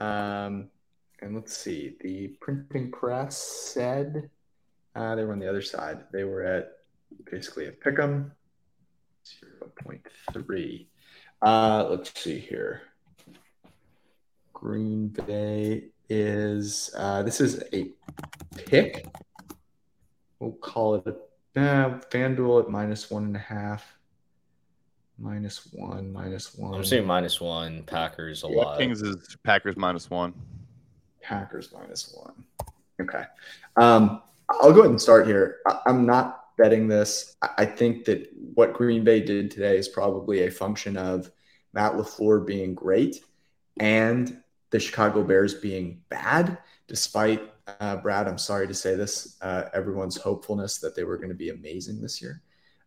Um, and let's see. The printing press said uh, they were on the other side. They were at basically a pick'em. Zero point three. Uh, let's see here. Green Bay is uh, this is a pick we'll call it a uh, FanDuel at minus one and a half. Minus one, minus one. I'm saying minus one. Packers a yeah, lot. Kings is Packers minus one. Packers minus one. Okay. Um, I'll go ahead and start here. I, am not betting this. I, I think that what Green Bay did today is probably a function of Matt LaFleur being great and the Chicago Bears being bad, despite uh, Brad, I'm sorry to say this, uh, everyone's hopefulness that they were going to be amazing this year.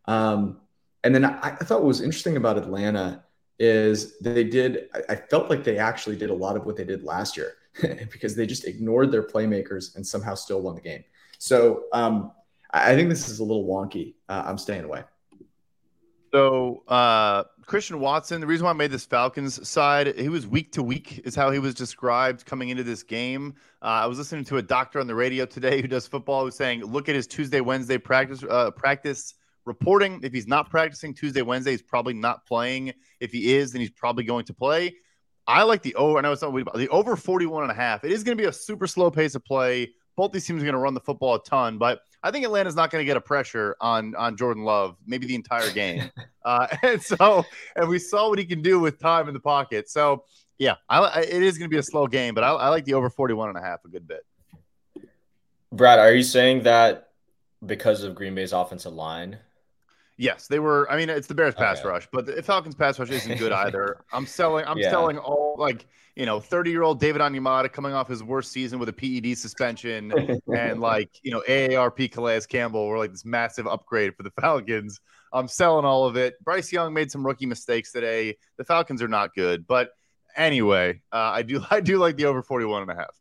Um, and then I, I, thought what was interesting about Atlanta is they did, I, I felt like they actually did a lot of what they did last year because they just ignored their playmakers and somehow still won the game. So um, I, I think this is a little wonky. Uh, I'm staying away. So uh, Christian Watson, the reason why I made this Falcons side, he was week to week, is how he was described coming into this game. Uh, I was listening to a doctor on the radio today who does football who's saying, look at his Tuesday, Wednesday practice uh, practice reporting. If he's not practicing Tuesday, Wednesday, he's probably not playing. If he is, then he's probably going to play. I like the over. I know it's not the over 41 and a half. It is going to be a super slow pace of play. Both these teams are going to run the football a ton, but I think Atlanta's not going to get a pressure on on Jordan Love, maybe the entire game. uh, and so, and we saw what he can do with time in the pocket. So, yeah, I, it is going to be a slow game, but I, I like the over 41 and a half a good bit. Brad, are you saying that because of Green Bay's offensive line? Yes, they were. I mean, it's the Bears pass okay. rush, but the Falcons pass rush isn't good either. I'm selling. I'm yeah. selling all like you know, 30 year old David Onyemata coming off his worst season with a PED suspension, and like you know, AARP Calais Campbell were like this massive upgrade for the Falcons. I'm selling all of it. Bryce Young made some rookie mistakes today. The Falcons are not good, but anyway, uh, I do I do like the over 41 and a half.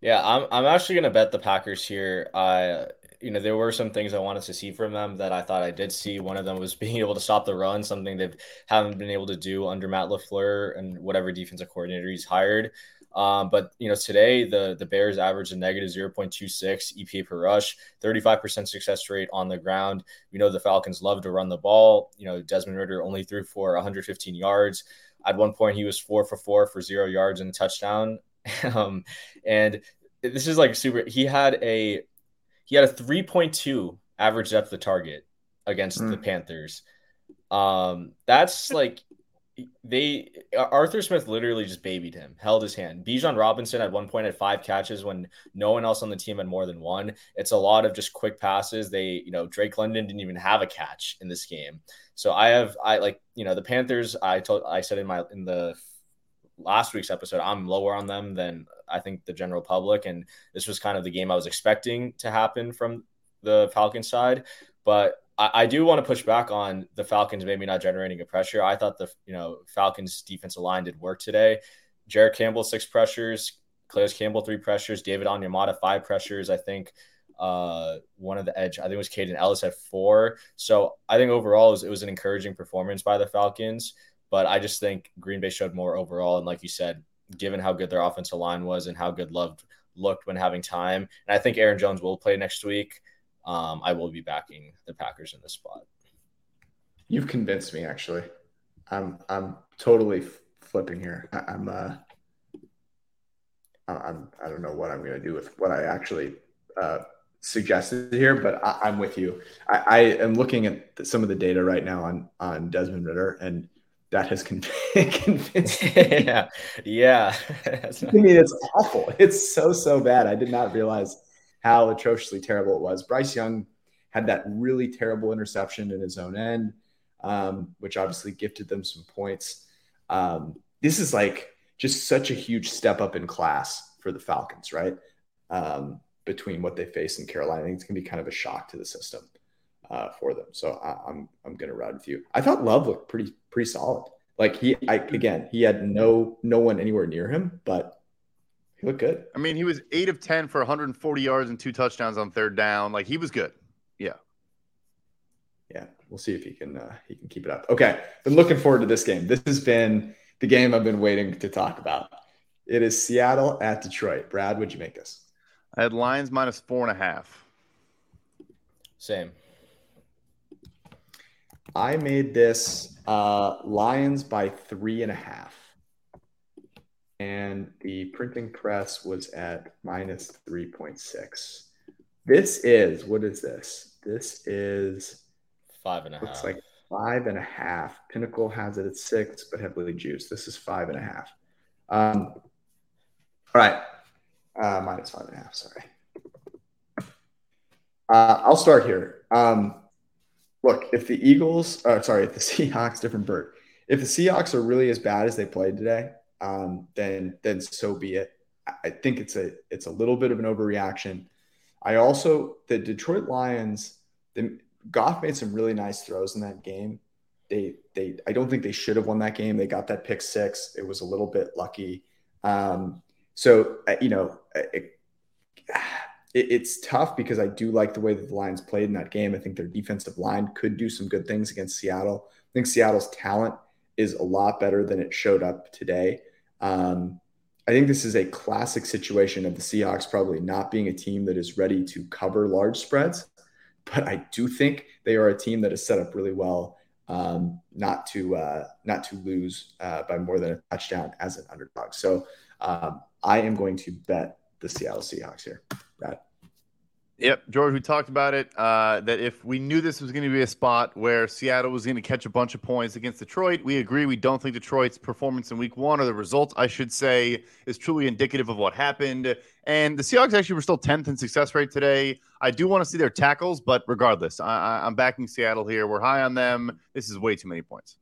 Yeah, I'm I'm actually gonna bet the Packers here. Uh you know, there were some things I wanted to see from them that I thought I did see. One of them was being able to stop the run, something they haven't been able to do under Matt LaFleur and whatever defensive coordinator he's hired. Um, but you know, today the the Bears averaged a negative 0.26 EPA per rush, 35% success rate on the ground. You know the Falcons love to run the ball. You know, Desmond Ridder only threw for 115 yards. At one point, he was four for four for zero yards and touchdown. um, and this is like super. He had a he had a 3.2 average depth of target against mm. the hmm. Panthers. Um, that's like they Arthur Smith literally just babied him, held his hand. Bijan Robinson at one point had five catches when no one else on the team had more than one. It's a lot of just quick passes. They, you know, Drake London didn't even have a catch in this game. So I have I like, you know, the Panthers, I told I said in my in the last week's episode, I'm lower on them than I think the general public. And this was kind of the game I was expecting to happen from the Falcons side. But I, I do want to push back on the Falcons maybe not generating a pressure. I thought the you know Falcons defensive line did work today. Jared Campbell six pressures, Calais Campbell three pressures, David Onyemata five pressures. I think uh, one of the edge, I think it was Kaden Elliss at four. So I think overall it was, it was an encouraging performance by the Falcons. But I just think Green Bay showed more overall. And like you said, given how good their offensive line was and how good Love looked when having time, and I think Aaron Jones will play next week um, I will be backing the Packers in this spot. You've convinced me. Actually, I'm I'm totally flipping here. I, am uh, I'm I don't know what I'm going to do with what I actually uh, suggested here, but I, am with you. I, I, am looking at some of the data right now on on Desmond Ridder, and that has convinced me. yeah, yeah. I mean, it's awful. It's so so bad. I did not realize how atrociously terrible it was. Bryce Young had that really terrible interception in his own end, um, which obviously gifted them some points. Um, this is like just such a huge step up in class for the Falcons, right? Um, between what they face in Carolina, I think it's gonna be kind of a shock to the system uh, for them. So I, am I'm, I'm gonna ride with you. I thought Love looked pretty pretty solid. Like he, I, again, he had no no one anywhere near him, but he looked good. I mean, he was eight of ten for 140 yards and two touchdowns on third down. Like he was good. Yeah. Yeah, we'll see if he can uh, he can keep it up. Okay, been looking forward to this game. This has been the game I've been waiting to talk about. It is Seattle at Detroit. Brad, what'd you make this? I had Lions minus four and a half. Same. I made this uh, Lions by three and a half and the printing press was at minus 3.6. This is, what is this? This is five and a looks half. like five and a half. Pinnacle has it at six, but heavily juiced. This is five and a half. Um, all right. Uh, minus five and a half. Sorry. Uh, I'll start here. Um, look, if the Eagles, uh, sorry, if the Seahawks, different bird. If the Seahawks are really as bad as they played today, um, then then so be it. I think it's a it's a little bit of an overreaction. I also the Detroit Lions, the Goff made some really nice throws in that game. They they I don't think they should have won that game. They got that pick six. It was a little bit lucky. Um, so uh, you know it, it, it's tough because I do like the way that the Lions played in that game. I think their defensive line could do some good things against Seattle. I think Seattle's talent is a lot better than it showed up today. Um, I think this is a classic situation of the Seahawks probably not being a team that is ready to cover large spreads, but I do think they are a team that is set up really well um, not to uh, not to lose uh, by more than a touchdown as an underdog. So um, I am going to bet the Seattle Seahawks here. That Yep, George, we talked about it. Uh, that if we knew this was going to be a spot where Seattle was going to catch a bunch of points against Detroit, we agree. We don't think Detroit's performance in Week One, or the result, I should say, is truly indicative of what happened. And the Seahawks actually were still tenth in success rate today. I do want to see their tackles, but regardless, I, I'm backing Seattle here. We're high on them. This is way too many points.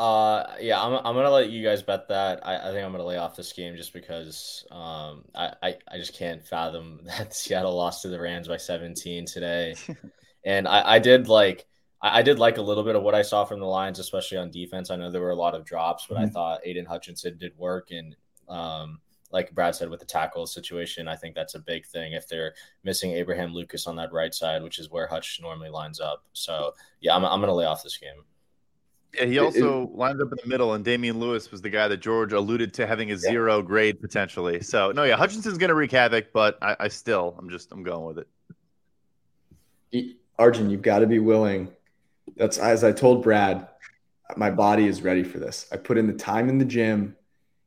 Uh, yeah, I'm, I'm gonna let you guys bet that. I, I think I'm gonna lay off this game just because um I, I, I just can't fathom that Seattle lost to the Rams by 17 today. and I, I did like I, I did like a little bit of what I saw from the Lions, especially on defense. I know there were a lot of drops, but mm-hmm. I thought Aidan Hutchinson did work and um like Brad said with the tackle situation, I think that's a big thing if they're missing Abraham Lucas on that right side, which is where Hutch normally lines up. So yeah, I'm, I'm gonna lay off this game. Yeah, he also it, lines up in the middle, and Damien Lewis was the guy that George alluded to having a zero yeah. grade potentially. So no, yeah, Hutchinson's going to wreak havoc, but I, I, still, I'm just, I'm going with it. Arjun, you've got to be willing. That's as I told Brad, my body is ready for this. I put in the time in the gym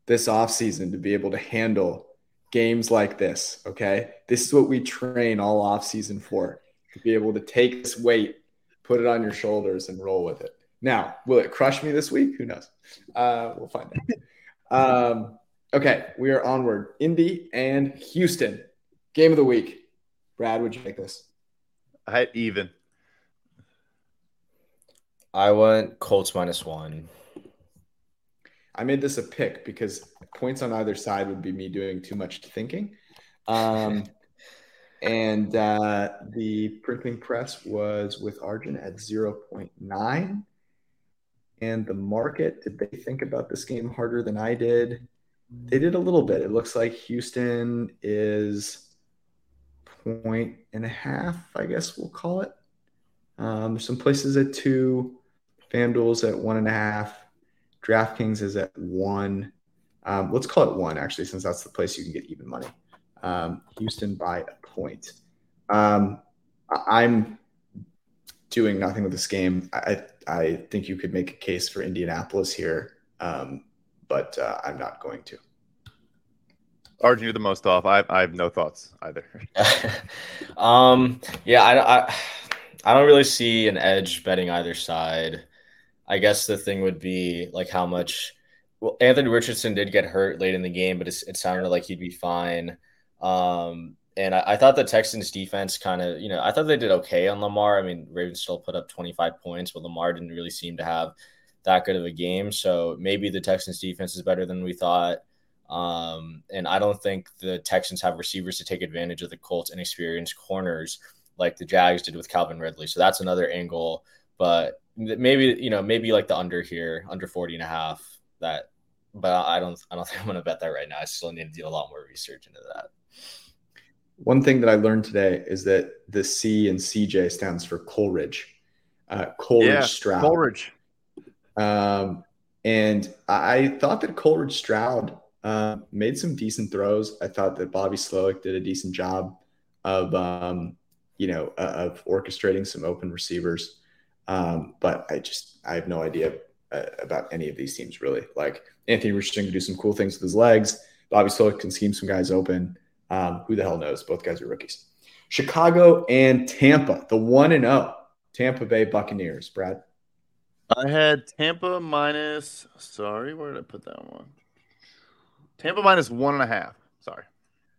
this off season to be able to handle games like this. Okay, this is what we train all off season for to be able to take this weight, put it on your shoulders, and roll with it. Now, will it crush me this week? Who knows? Uh, we'll find out. Um, okay, we are onward. Indy and Houston. Game of the week. Brad, would you take this? I had even. I went Colts minus one. I made this a pick because points on either side would be me doing too much thinking. Um, and uh, the printing press was with Arjun at 0.9 and the market. Did they think about this game harder than i did? They did a little bit. It looks like houston is point and a half i guess we'll call it. Um, some places at two fanduel's at one and a half draftkings is at one. Um, let's call it one actually since that's the place you can get even money. Um, houston by a point. Um, i'm doing nothing with this game. I I think you could make a case for Indianapolis here, um, but uh, I'm not going to. Arjun, you're the most off. I, I have no thoughts either. um, yeah, I, I I don't really see an edge betting either side. I guess the thing would be like how much. Well, Anthony Richardson did get hurt late in the game, but it sounded like he'd be fine. Um, and I, I, thought the Texans defense kind of, you know, I thought they did okay on Lamar. I mean, Ravens still put up 25 points, but Lamar didn't really seem to have that good of a game. So maybe the Texans defense is better than we thought. Um, and I don't think the Texans have receivers to take advantage of the Colts inexperienced corners like the Jags did with Calvin Ridley. So that's another angle. But maybe, you know, maybe like the under here, under 40 and a half that, but I don't, I don't think I'm going to bet that right now. I still need to do a lot more research into that. One thing that I learned today is that the C and CJ stands for Coleridge, uh, Coleridge yeah, Stroud. Coleridge. Um, and I thought that Coleridge Stroud uh, made some decent throws. I thought that Bobby Slowik did a decent job of, um, you know, uh, of orchestrating some open receivers. Um, but I just I have no idea uh, about any of these teams really. Like Anthony Richardson can do some cool things with his legs. Bobby Slowik can scheme some guys open. Um, who the hell knows? Both guys are rookies. Chicago and Tampa, the one and zero oh, Tampa Bay Buccaneers. Brad, I had Tampa minus. Sorry, where did I put that one? Tampa minus one and a half. Sorry.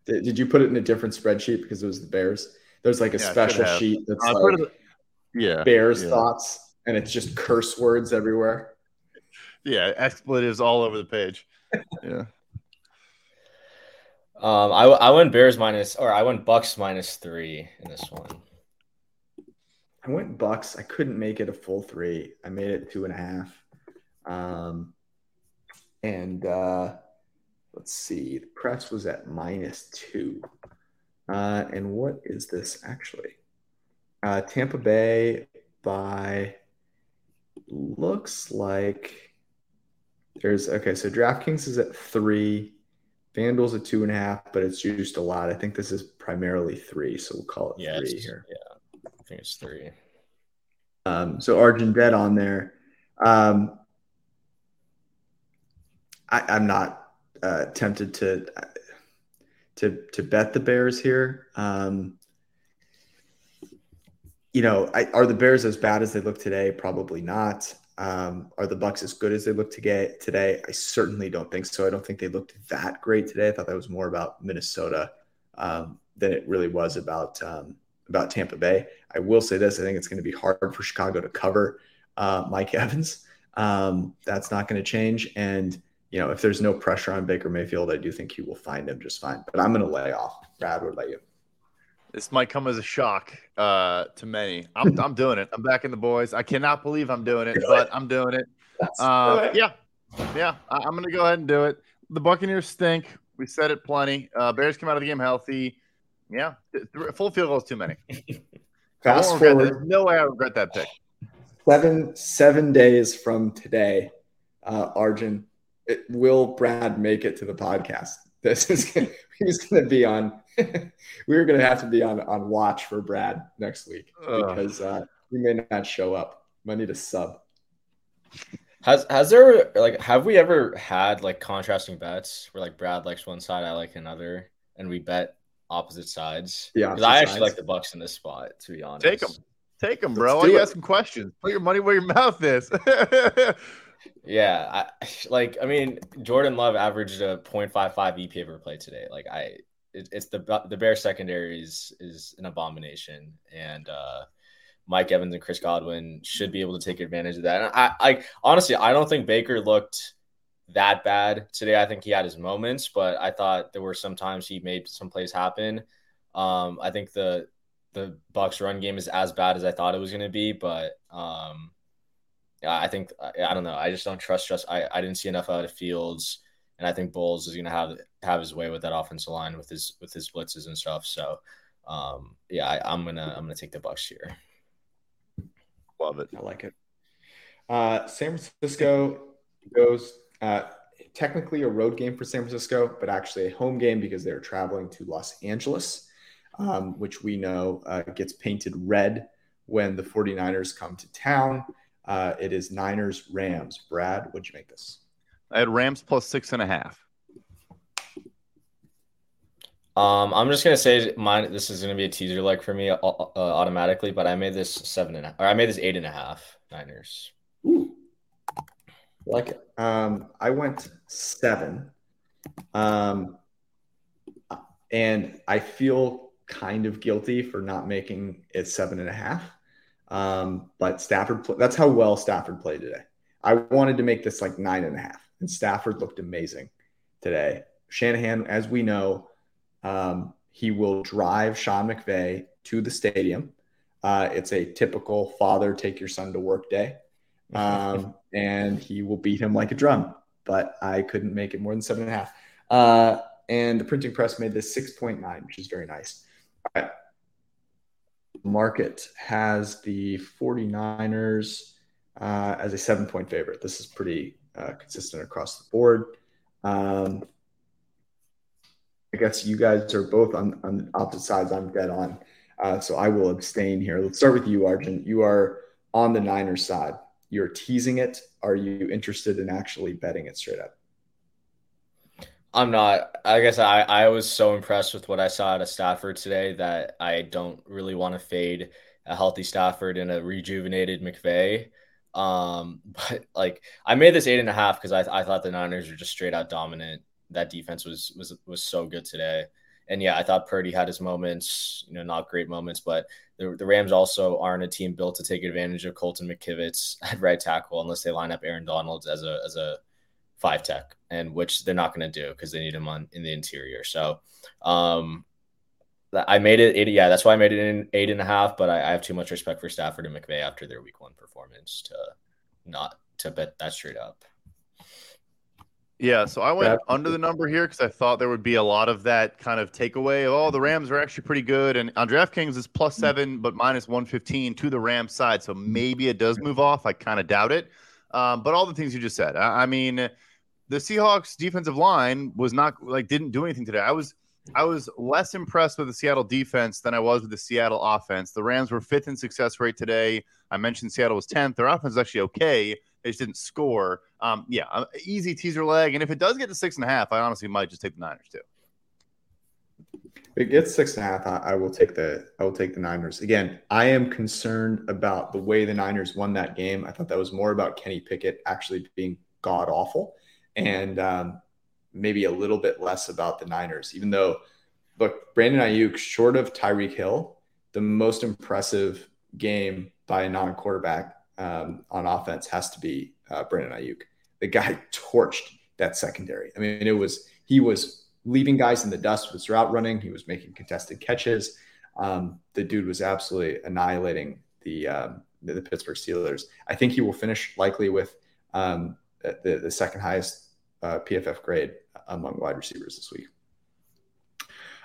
Did, did you put it in a different spreadsheet because it was the Bears? There's like a yeah, special sheet that's like the, yeah, Bears yeah. thoughts, and it's just curse words everywhere. Yeah, expletives all over the page. yeah. Um, I I went Bears minus, or I went Bucks minus three in this one. I went Bucks. I couldn't make it a full three. I made it two and a half. Um, and uh, let's see, the press was at minus two. Uh, and what is this actually? Uh, Tampa Bay by looks like there's okay. So DraftKings is at three. FanDuel's a two and a half, but it's used a lot. I think this is primarily three, so we'll call it yeah, three here. Yeah, I think it's three. Um, so Arjun dead on there. Um, I, am not uh, tempted to to to bet the Bears here. Um, you know, I, are the Bears as bad as they look today? Probably not. Um, are the Bucks as good as they look to get today? I certainly don't think so. I don't think they looked that great today. I thought that was more about Minnesota um, than it really was about um, about Tampa Bay. I will say this: I think it's going to be hard for Chicago to cover uh, Mike Evans. Um, that's not going to change. And you know, if there's no pressure on Baker Mayfield, I do think he will find him just fine. But I'm going to lay off. Brad, what about you? This might come as a shock uh, to many. I'm, I'm doing it. I'm backing the boys. I cannot believe I'm doing it, but I'm doing it. Uh, yeah, yeah. I, am going to go ahead and do it. The Buccaneers stink. We said it plenty. Uh, Bears come out of the game healthy. Yeah, th- full field goal is too many. Fast forward. There's no way I regret that pick. seven seven days from today, uh, Arjun, it, will Brad make it to the podcast? This is gonna, he's going to be on. we are going to have to be on on watch for Brad next week because uh, he may not show up. Might need a sub. Has has there like have we ever had like contrasting bets where like Brad likes one side, I like another, and we bet opposite sides? Yeah, because I actually like the Bucks in this spot. To be honest, take them, take them, bro. Why are you asking questions? Put your money where your mouth is. yeah, I like. I mean, Jordan Love averaged a 0.55 EPA per play today. Like I, it, it's the the Bear secondary is is an abomination, and uh Mike Evans and Chris Godwin should be able to take advantage of that. And I, I honestly, I don't think Baker looked that bad today. I think he had his moments, but I thought there were some times he made some plays happen. Um, I think the the Bucks run game is as bad as I thought it was going to be, but um, I think I, don't know. I just don't trust. Trust. I, I didn't see enough out of Fields, and I think Bowles is going to have have his way with that offensive line with his with his blitzes and stuff. So, um, yeah, I, I'm gonna I'm gonna take the Bucks here. Love it. I like it. Uh, San Francisco goes uh, technically a road game for San Francisco, but actually a home game because they're traveling to Los Angeles, um, which we know uh, gets painted red when the 49ers come to town. Uh, it is Niners Rams. Brad, what'd you make this? I had Rams plus six and a half. Um, I'm just gonna say mine. This is gonna be a teaser like for me uh, uh, automatically, but I made this seven and a, or I made this eight and a half Niners. Ooh, like it. Um, I went seven, um, and I feel kind of guilty for not making it seven and a half. Um, but Stafford, that's how well Stafford played today. I wanted to make this like nine and a half, and Stafford looked amazing today. Shanahan, as we know um, he will drive Sean McVay to the stadium. Uh, it's a typical father take your son to work day. Um, and he will beat him like a drum. But I couldn't make it more than seven and a half. Uh, and the printing press made this 6.9, which is very nice. All right. Market has the 49ers uh, as a seven point favorite. This is pretty uh, consistent across the board. Um, I guess you guys are both on, on opposite sides. I'm dead on. Uh, so I will abstain here. Let's start with you, Arjun. You are on the Niners side. You're teasing it. Are you interested in actually betting it straight up? I'm not. I guess I, I was so impressed with what I saw out of Stafford today that I don't really want to fade a healthy Stafford and a rejuvenated McVay. Um, but like I made this eight and a half because I, I thought the Niners were just straight out dominant that defense was was was so good today. And yeah, I thought Purdy had his moments, you know, not great moments, but the, the Rams also aren't a team built to take advantage of Colton McKivitz at right tackle unless they line up Aaron Donald as a as a five tech, and which they're not going to do because they need him on in the interior. So, um, I made it eight. Yeah, that's why I made it in eight and a half. But I, I have too much respect for Stafford and McVay after their week one performance to not to bet that straight up. Yeah, so I went under the number here because I thought there would be a lot of that kind of takeaway. Oh, the Rams are actually pretty good, and on DraftKings is mm. seven, but minus one fifteen to the Rams side. So maybe it does move off. I kind of doubt it. Um, but all the things you just said. I, I mean, the Seahawks defensive line was not like didn't do anything today. I was I was less impressed with the Seattle defense than I was with the Seattle offense. The Rams were fifth in success rate today. I mentioned Seattle was tenth. Their offense is actually okay. They just didn't score. Um, yeah, uh, easy teaser leg. And if it does get to six and a half, I honestly might just take the Niners too. If it gets six and a half, I, I will take the I will take the Niners. Again, I am concerned about the way the Niners won that game. I thought that was more about Kenny Pickett actually being god awful, and um, maybe a little bit less about the Niners. Even though, look, Brandon Aiyuk, short of Tyreek Hill, the most impressive game by a non-quarterback um, on offense has to be uh, Brandon Aiyuk. The guy torched that secondary. I mean, it was he was leaving guys in the dust with route running. He was making contested catches. Um, the dude was absolutely annihilating the, um, the, the Pittsburgh Steelers. I think he will finish likely with um, the the second highest uh, PFF grade among wide receivers this week.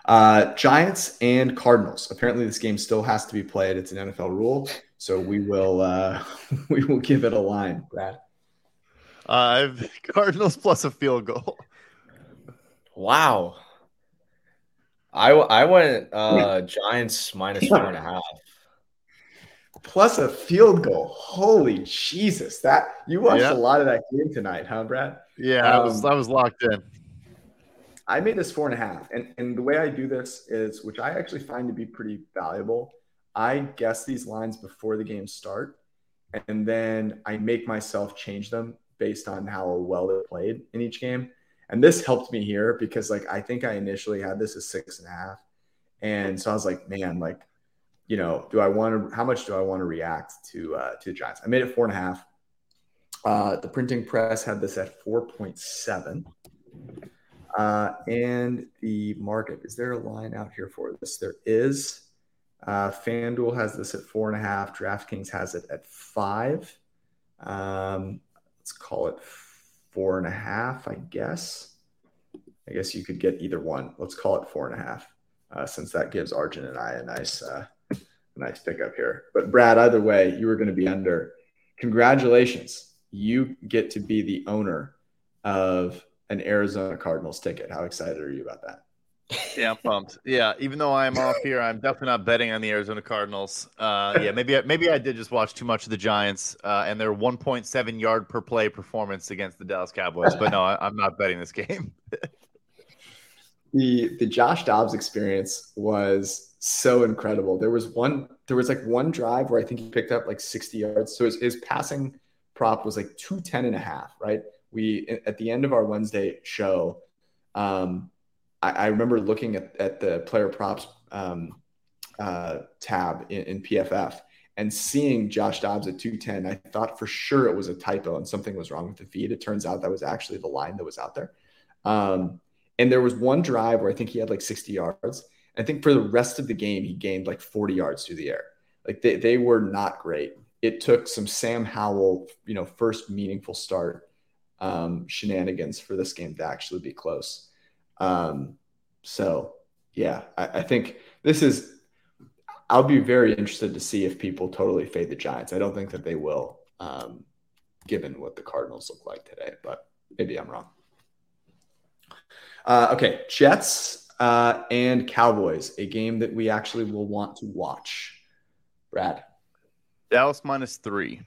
Uh, Giants and Cardinals. Apparently, this game still has to be played. It's an NFL rule, so we will uh, we will give it a line, Brad. Uh, Cardinals plus a field goal. Wow. I I went uh, Giants minus four and a half. Plus a field goal. Holy Jesus! That you watched yeah. a lot of that game tonight, huh, Brad? Yeah, um, I was I was locked in. I made this four and a half, and and the way I do this is, which I actually find to be pretty valuable. I guess these lines before the game start, and then I make myself change them based on how well they played in each game. And this helped me here because like I think I initially had this as six and a half. And so I was like, man, like, you know, do I want to how much do I want to react to uh to the Giants? I made it four and a half. Uh the printing press had this at 4.7. Uh, and the market, is there a line out here for this? There is. Uh, FanDuel has this at four and a half. DraftKings has it at five. Um, let's call it four and a half, I guess. I guess you could get either one. Let's call it four and a half, uh, since that gives Arjun and I a nice, uh, a nice pickup here. But Brad, either way, you were going to be under. Congratulations, you get to be the owner of an Arizona Cardinals ticket. How excited are you about that? Yeah, I'm pumped. Yeah, even though I'm off here, I'm definitely not betting on the Arizona Cardinals. Uh, yeah, maybe maybe I did just watch too much of the Giants uh, and their 1.7 yard per play performance against the Dallas Cowboys. But no, I, am not betting this game. the the Josh Dobbs experience was so incredible. There was one there was like one drive where I think he picked up like 60 yards. So his, his passing prop was like 210 and a half, right? We at the end of our Wednesday show, um, I, I remember looking at, at the player props um, uh, tab in, in, PFF and seeing Josh Dobbs at 210. I thought for sure it was a typo and something was wrong with the feed. It turns out that was actually the line that was out there. Um, and there was one drive where I think he had like 60 yards. I think for the rest of the game, he gained like 40 yards through the air. Like they, they were not great. It took some Sam Howell, you know, first meaningful start um, shenanigans for this game to actually be close. Um, so, yeah, I, I, think this is. I'll be very interested to see if people totally fade the Giants. I don't think that they will, um, given what the Cardinals look like today, but maybe I'm wrong. Uh, okay, Jets uh, and Cowboys, a game that we actually will want to watch. Brad. Dallas minus three.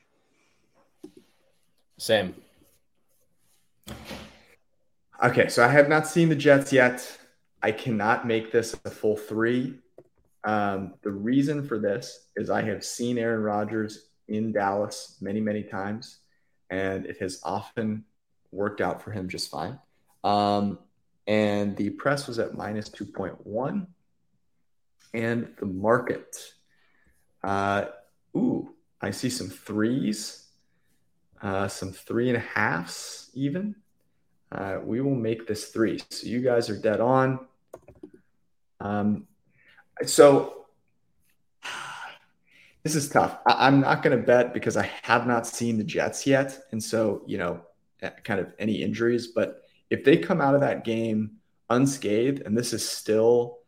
Same. Okay, so I have not seen the Jets yet. I cannot make this a full three. Um, the reason for this is I have seen Aaron Rodgers in Dallas many, many times, and it has often worked out for him just fine. Um, and the press was at minus 2.1. And the market, uh, ooh, I see some threes, uh, some three and a halves even. Uh, we will make this three. So you guys are dead on. Um, so this is tough. I, am not going to bet because I have not seen the Jets yet. And so, you know, eh, kind of any injuries. But if they come out of that game unscathed and this is still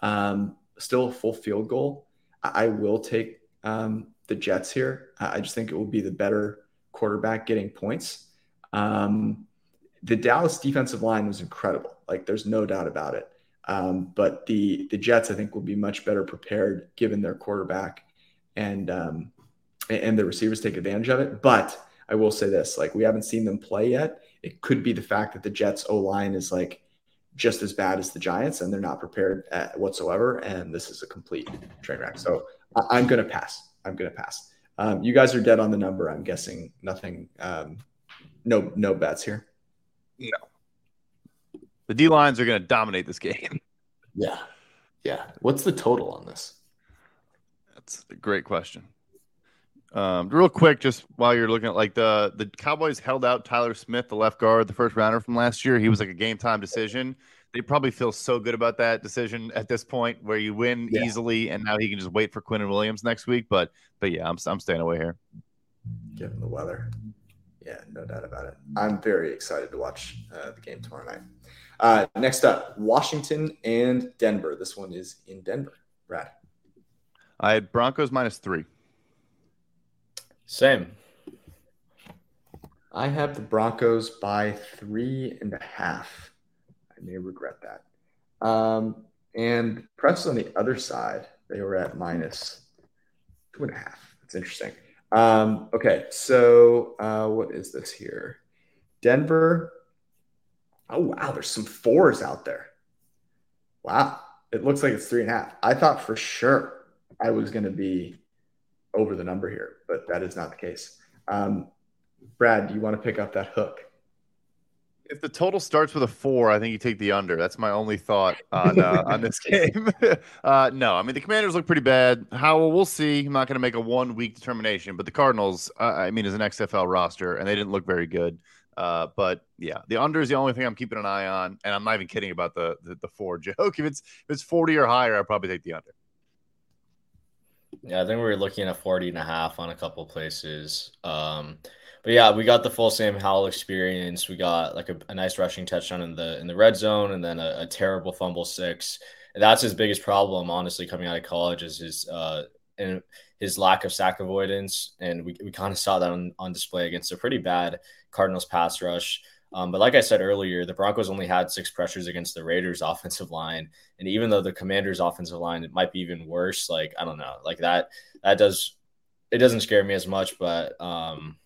um, still a full field goal, I, I will take um, the Jets here. I just think it will be the better quarterback getting points. Um, the Dallas defensive line was incredible. Like there's no doubt about it. Um, but the the Jets, I think, will be much better prepared given their quarterback and um, and the receivers take advantage of it. But I will say this: like we haven't seen them play yet. It could be the fact that the Jets O line is like just as bad as the Giants, and they're not prepared whatsoever. And this is a complete train wreck. So I, am going to pass. I'm going to pass. Um, you guys are dead on the number. I'm guessing nothing. Um, no, no bets here. No. The D lines are going to dominate this game. Yeah. Yeah. What's the total on this? That's a great question. Um, real quick, just while you're looking at like the the Cowboys held out Tyler Smith, the left guard, the first rounder from last year. He was like a game time decision. They probably feel so good about that decision at this point, where you win yeah. easily, and now he can just wait for Quinnen Williams next week. But but yeah, I'm I'm staying away here. Given the weather, yeah, no doubt about it. I'm very excited to watch uh, the game tomorrow night. Uh, next up, Washington and Denver. This one is in Denver. Brad. I had Broncos minus three. Same. I have the Broncos by three and a half. I may regret that. Um, and Press on the other side, they were at minus two and a half. That's interesting. Um, okay, so uh, what is this here? Denver. Oh wow, there's some fours out there. Wow, it looks like it's three and a half. I thought for sure I was going to be over the number here, but that is not the case. Um, Brad, do you want to pick up that hook? If the total starts with a four, I think you take the under. That's my only thought on uh, on this game. uh, no, I mean the Commanders look pretty bad. How we'll see. I'm not going to make a one week determination, but the Cardinals, uh, I mean, is an XFL roster, and they didn't look very good. Uh, but yeah, the under is the only thing I'm keeping an eye on, and I'm not even kidding about the the, the four joke. If it's if it's 40 or higher, I'd probably take the under. Yeah, I think we were looking at 40 and a half on a couple places. Um, but yeah, we got the full Sam Howell experience. We got like a, a nice rushing touchdown in the in the red zone, and then a, a terrible fumble six. That's his biggest problem, honestly, coming out of college is his uh and his lack of sack avoidance, and we, we kind of saw that on, on display against a pretty bad Cardinals pass rush. Um, but like I said earlier, the Broncos only had six pressures against the Raiders' offensive line, and even though the Commanders' offensive line it might be even worse, like I don't know, like that that does it doesn't scare me as much, but um,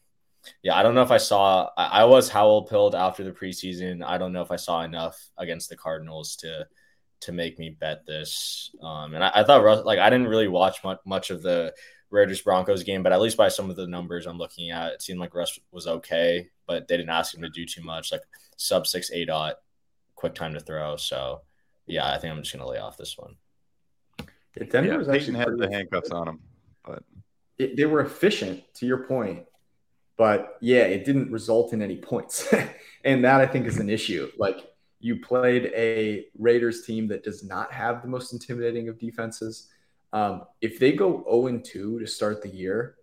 yeah, I don't know if I saw. I, I was Howell pilled after the preseason. I don't know if I saw enough against the Cardinals to to make me bet this. Um, and I, I thought like I didn't really watch much, much of the Raiders Broncos game, but at least by some of the numbers I'm looking at, it seemed like Russ was okay, but they didn't ask him to do too much, like sub six aDOT, quick time to throw. So yeah, I think I'm just gonna lay off this one. Yeah, Denver yeah, was actually had the handcuffs on him, but it, they were efficient to your point but yeah, it didn't result in any points. and that I think is an issue. Like you played a Raiders team that does not have the most intimidating of defenses. Um, if they go 0 2 to start the year,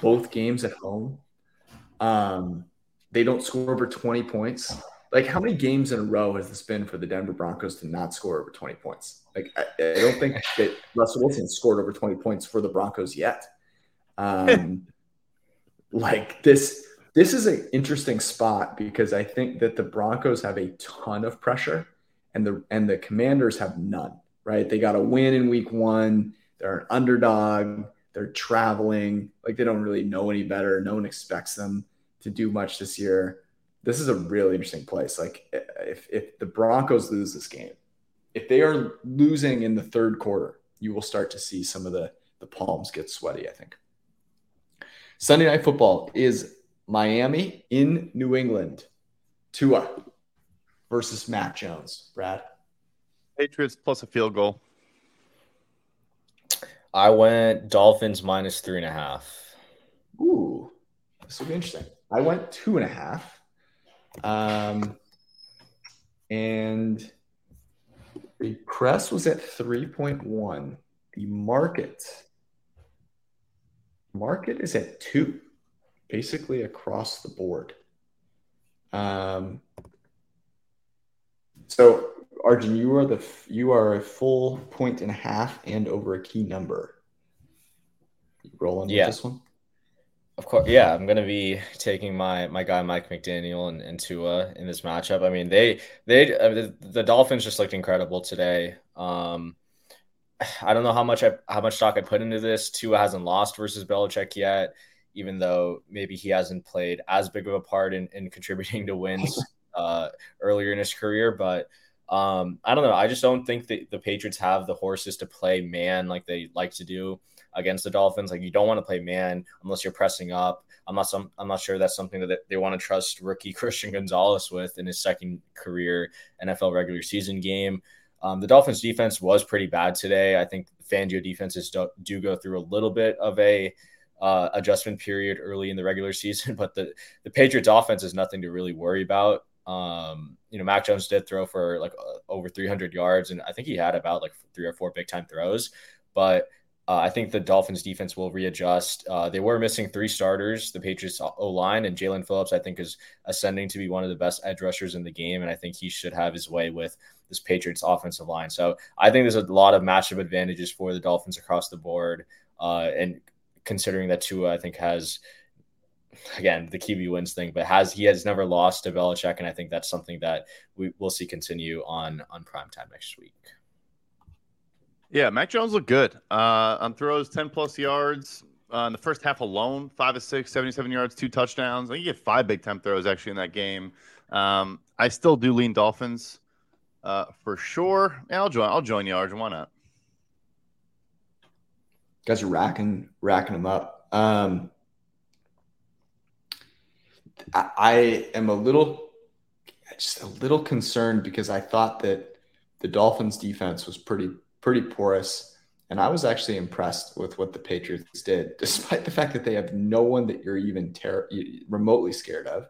both games at home, um, they don't score over 20 points. Like, how many games in a row has this been for the Denver Broncos to not score over 20 points? Like, I, I don't think that Russell Wilson scored over 20 points for the Broncos yet. Um, like this this is an interesting spot because I think that the Broncos have a ton of pressure and the and the Commanders have none, right? They got a win in week 1. They're an underdog. They're traveling. Like they don't really know any better. No one expects them to do much this year. This is a really interesting place. Like if if the Broncos lose this game, if they are losing in the third quarter, you will start to see some of the the palms get sweaty, I think. Sunday night football is Miami in New England. Tua versus Mac Jones. Brad. Patriots plus a field goal. I went Dolphins minus three and a half. Ooh, this will be interesting. I went two and a half. Um, and the press was at 3.1. The market market is at two, basically across the board. Um, so Arjun, you are the you are a full point and a half and over a key number. You rolling yeah. with this one? Of course, yeah. I'm gonna be taking my my guy Mike McDaniel and, and Tua in this matchup. I mean, they they uh, the, the Dolphins just looked incredible today. Um, I don't know how much I how much stock I put into this. Tua hasn't lost versus Belichick yet, even though maybe he hasn't played as big of a part in, in contributing to wins uh, earlier in his career. But um, I don't know. I just don't think that the Patriots have the horses to play man like they like to do against the Dolphins. Like you don't want to play man unless you're pressing up. I'm not some. I'm not sure that's something that they want to trust rookie Christian Gonzalez with in his second career NFL regular season game. Um, the Dolphins defense was pretty bad today. I think Fangio defenses do, do go through a little bit of a uh, adjustment period early in the regular season, but the the Patriots offense is nothing to really worry about. Um, you know, Mac Jones did throw for like uh, over 300 yards, and I think he had about like three or four big time throws. But Uh, I think the Dolphins defense will readjust. Uh, they were missing three starters. The Patriots O line and Jaelan Phillips, I think, is ascending to be one of the best edge rushers in the game, and I think he should have his way with this Patriots offensive line. So I think there's a lot of matchup advantages for the Dolphins across the board, uh, and considering that Tua, I think, has again the QB wins thing, but has he has never lost to Belichick, and I think that's something that we will see continue on on prime time next week. Yeah, Mac Jones looked good uh, on throws, 10 plus yards uh, in the first half alone, five of six, 77 yards, two touchdowns. I think you get five big time throws actually in that game. Um, I still do lean Dolphins uh, for sure. Yeah, I'll join. I'll join you, Arjun. Why not? guys are racking racking them up. Um, I, am a little just a little concerned because I thought that the Dolphins defense was pretty pretty porous. And I was actually impressed with what the Patriots did, despite the fact that they have no one that you're even ter- remotely scared of.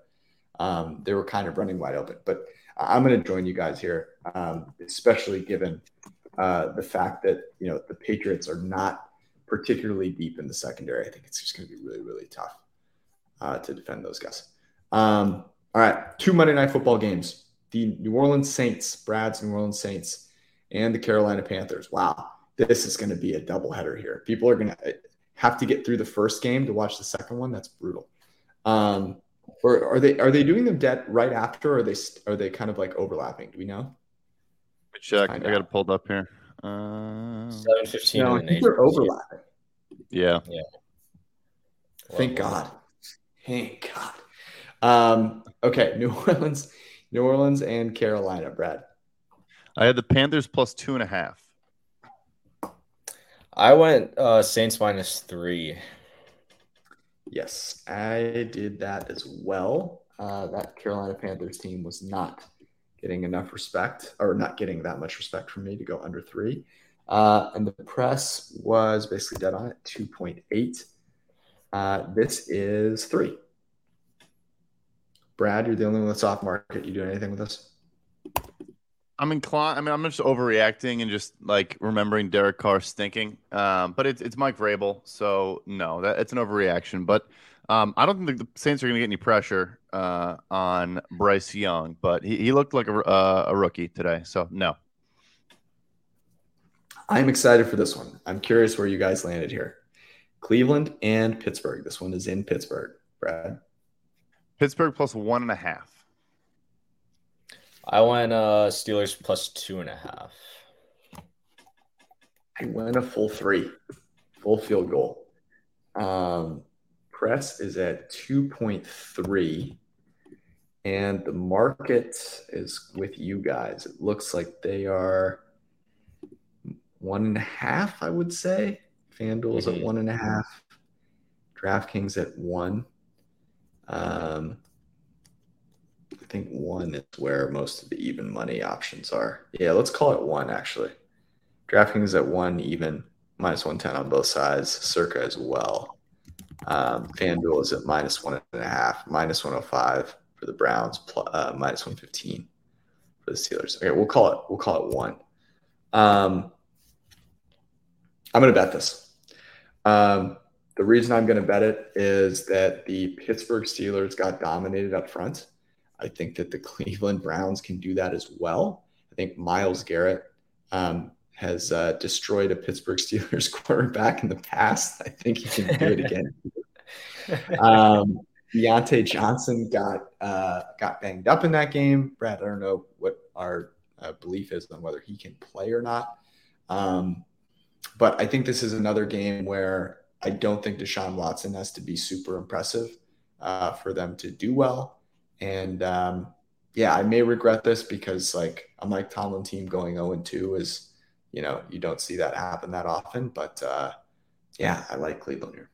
Um, they were kind of running wide open. But I'm going to join you guys here, um, especially given uh, the fact that you know the Patriots are not particularly deep in the secondary. I think it's just going to be really, really tough uh, to defend those guys. Um, all right, two Monday Night Football games: the New Orleans Saints, Brad's New Orleans Saints and the Carolina Panthers. Wow, this is going to be a doubleheader here. People are going to have to get through the first game to watch the second one. That's brutal. Um, or are they are they doing them dead right after? Or are they are they kind of like overlapping? Do we know? Check. I got it pulled up here. Uh, Seven fifteen. No, I think they're overlapping. Yeah. Yeah. Thank God. Thank God. Um, okay, New Orleans, New Orleans, and Carolina. Brad. I had the Panthers plus two and a half. I went uh, Saints minus three. Yes, I did that as well. Uh, that Carolina Panthers team was not getting enough respect, or not getting that much respect from me to go under three. Uh, and the press was basically dead on it, 2.8. Uh, this is three. Brad, you're the only one that's off market. You doing anything with this? I'm inclined. I mean, I'm just overreacting and just like remembering Derek Carr stinking. Um, but it's it's Mike Vrabel, so no, that it's an overreaction. But um, I don't think the Saints are going to get any pressure uh, on Bryce Young. But he, he looked like a, uh, a rookie today, so no. I'm excited for this one. I'm curious where you guys landed here. Cleveland and Pittsburgh. This one is in Pittsburgh. Brad. Pittsburgh plus one and a half. I went uh Steelers plus two and a half. I went a full three, full field goal. Um, press is at 2.3, and the market is with you guys. It looks like they are one and a half, I would say. FanDuel is mm-hmm. at one and a half, DraftKings at one. Um, I think one is where most of the even money options are. Yeah, let's call it one actually. DraftKings at one, even minus 110 on both sides, circa as well. Um, FanDuel is at minus one and a half, minus 105 for the Browns, plus, uh, minus 115 for the Steelers. Okay, we'll call it we'll call it one. Um, I'm to bet this. Um, the reason I'm going to bet it is that the Pittsburgh Steelers got dominated up front. I think that the Cleveland Browns can do that as well. I think Myles Garrett um, has uh, destroyed a Pittsburgh Steelers quarterback in the past. I think he can do it again. um, Diontae Johnson got uh, got banged up in that game. Brad, I don't know what our uh, belief is on whether he can play or not. Um, but I think this is another game where I don't think Deshaun Watson has to be super impressive uh, for them to do well. And um, yeah, I may regret this because like a Mike Tomlin team going 0 2 is, you know, you don't see that happen that often. But uh, yeah, I like Cleveland here.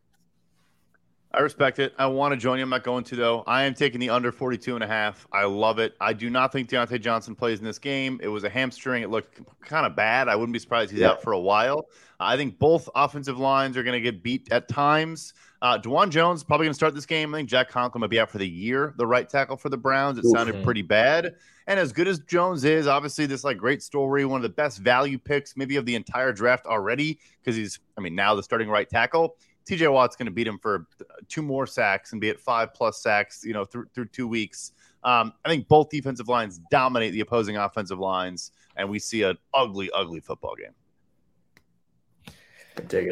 I respect it. I want to join you. I'm not going to though. I am taking the under 42 and a half. I love it. I do not think Diontae Johnson plays in this game. It was a hamstring. It looked kind of bad. I wouldn't be surprised he's yeah. out for a while. I think both offensive lines are going to get beat at times. Uh, Dawand Jones probably going to start this game. I think Jack Conklin might be out for the year, the right tackle for the Browns. It sounded pretty bad. And as good as Jones is, obviously this like great story, one of the best value picks maybe of the entire draft already because he's, I mean, now the starting right tackle. TJ Watt's going to beat him for two more sacks and be at five plus sacks, you know, through through two weeks. Um, I think both defensive lines dominate the opposing offensive lines, and we see an ugly, ugly football game.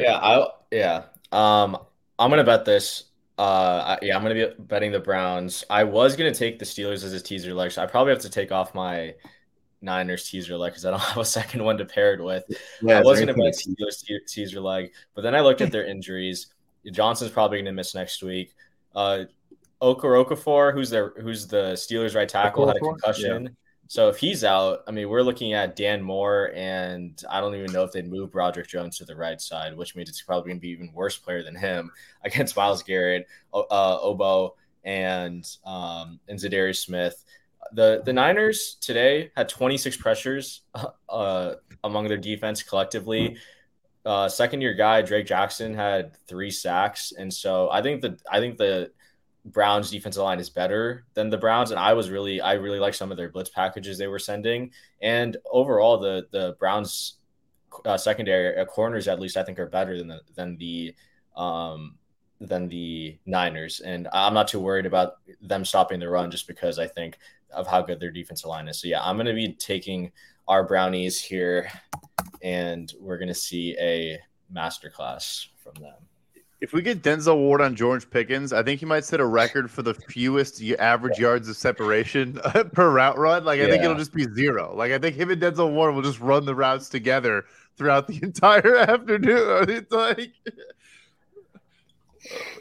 Yeah, I yeah. Um, I'm gonna bet this. Uh, yeah, I'm gonna be betting the Browns. I was gonna take the Steelers as a teaser leg. So I probably have to take off my Niners teaser leg because I don't have a second one to pair it with. Yeah, I was going to bet Steelers teaser leg, but then I looked at their injuries. Johnson's probably going to miss next week. Uh, Okafor, who's their who's the Steelers right tackle, had a concussion. Yeah. So if he's out, I mean, we're looking at Dan Moore, and I don't even know if they'd move Broderick Jones to the right side, which means it's probably going to be even worse player than him against Myles Garrett, uh, Ogbo, and um, and Za'Darius Smith the the Niners today had 26 pressures uh, among their defense collectively. Uh, second year guy Drake Jackson had three sacks, and so I think the I think the Browns defensive line is better than the Browns, and I was really I really like some of their blitz packages they were sending, and overall the the Browns uh, secondary uh, corners at least I think are better than the than the um, than the Niners, and I'm not too worried about them stopping the run just because I think of how good their defensive line is. So yeah, I'm going to be taking our brownies here, and we're going to see a masterclass from them. If we get Denzel Ward on George Pickens, I think he might set a record for the fewest average yards of separation per route run. Like I yeah. think it'll just be zero. Like I think him and Denzel Ward will just run the routes together throughout the entire afternoon. It's like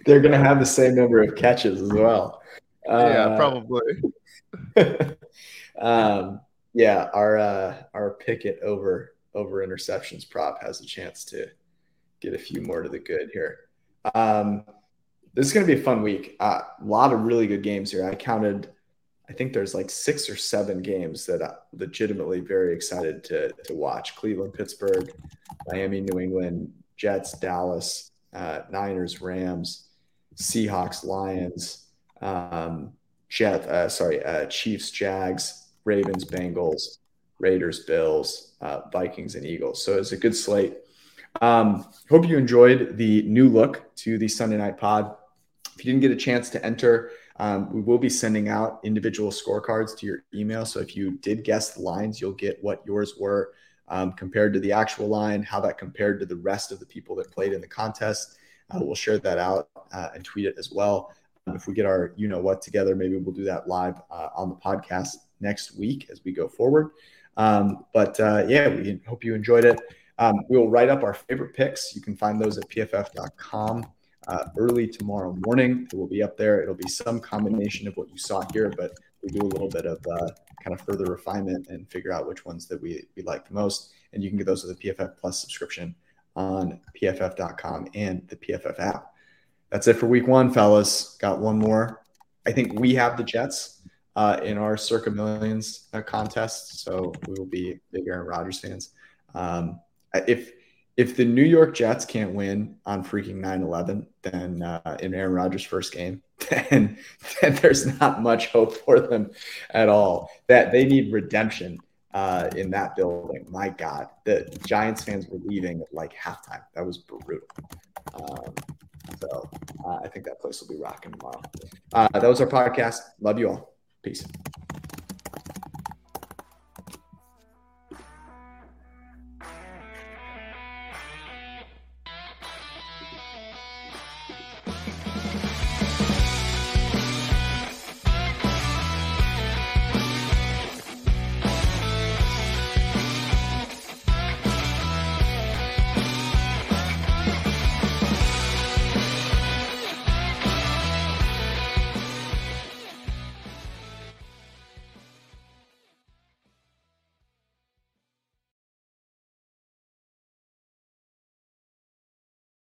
they're going to have the same number of catches as well. Yeah, uh, probably. um, yeah, our uh, our Pickett over over interceptions prop has a chance to get a few more to the good here. Um, this is going to be a fun week. Uh, a lot of really good games here. I counted, I think there's like six or seven games that I'm legitimately very excited to to watch. Cleveland, Pittsburgh, Miami, New England, Jets, Dallas, uh, Niners, Rams, Seahawks, Lions. Um, Jet, uh, sorry, uh, Chiefs, Jags, Ravens, Bengals, Raiders, Bills, uh, Vikings, and Eagles. So it's a good slate. Um, hope you enjoyed the new look to the Sunday Night Pod. If you didn't get a chance to enter, um, we will be sending out individual scorecards to your email. So if you did guess the lines, you'll get what yours were um, compared to the actual line, how that compared to the rest of the people that played in the contest. Uh, we'll share that out uh, and tweet it as well. If we get our you know what together, maybe we'll do that live uh, on the podcast next week as we go forward. Um, but uh, yeah, we hope you enjoyed it. Um, we will write up our favorite picks. You can find those at pff.com uh, early tomorrow morning. It will be up there. It'll be some combination of what you saw here, but we do a little bit of uh, kind of further refinement and figure out which ones that we, we like the most. And you can get those with a PFF Plus subscription on pff.com and the PFF app that's it for week one, fellas. Got one more. I think we have the Jets uh, in our Circa Millions uh, contest, so we will be big Aaron Rodgers fans. Um, if if the New York Jets can't win on freaking 9-11, then uh, in Aaron Rodgers' first game, then, then there's not much hope for them at all. That they need redemption uh, in that building. My God, the Giants fans were leaving at like halftime. That was brutal. Um, so uh, I think that place will be rocking tomorrow. Uh, that was our podcast. Love you all. Peace.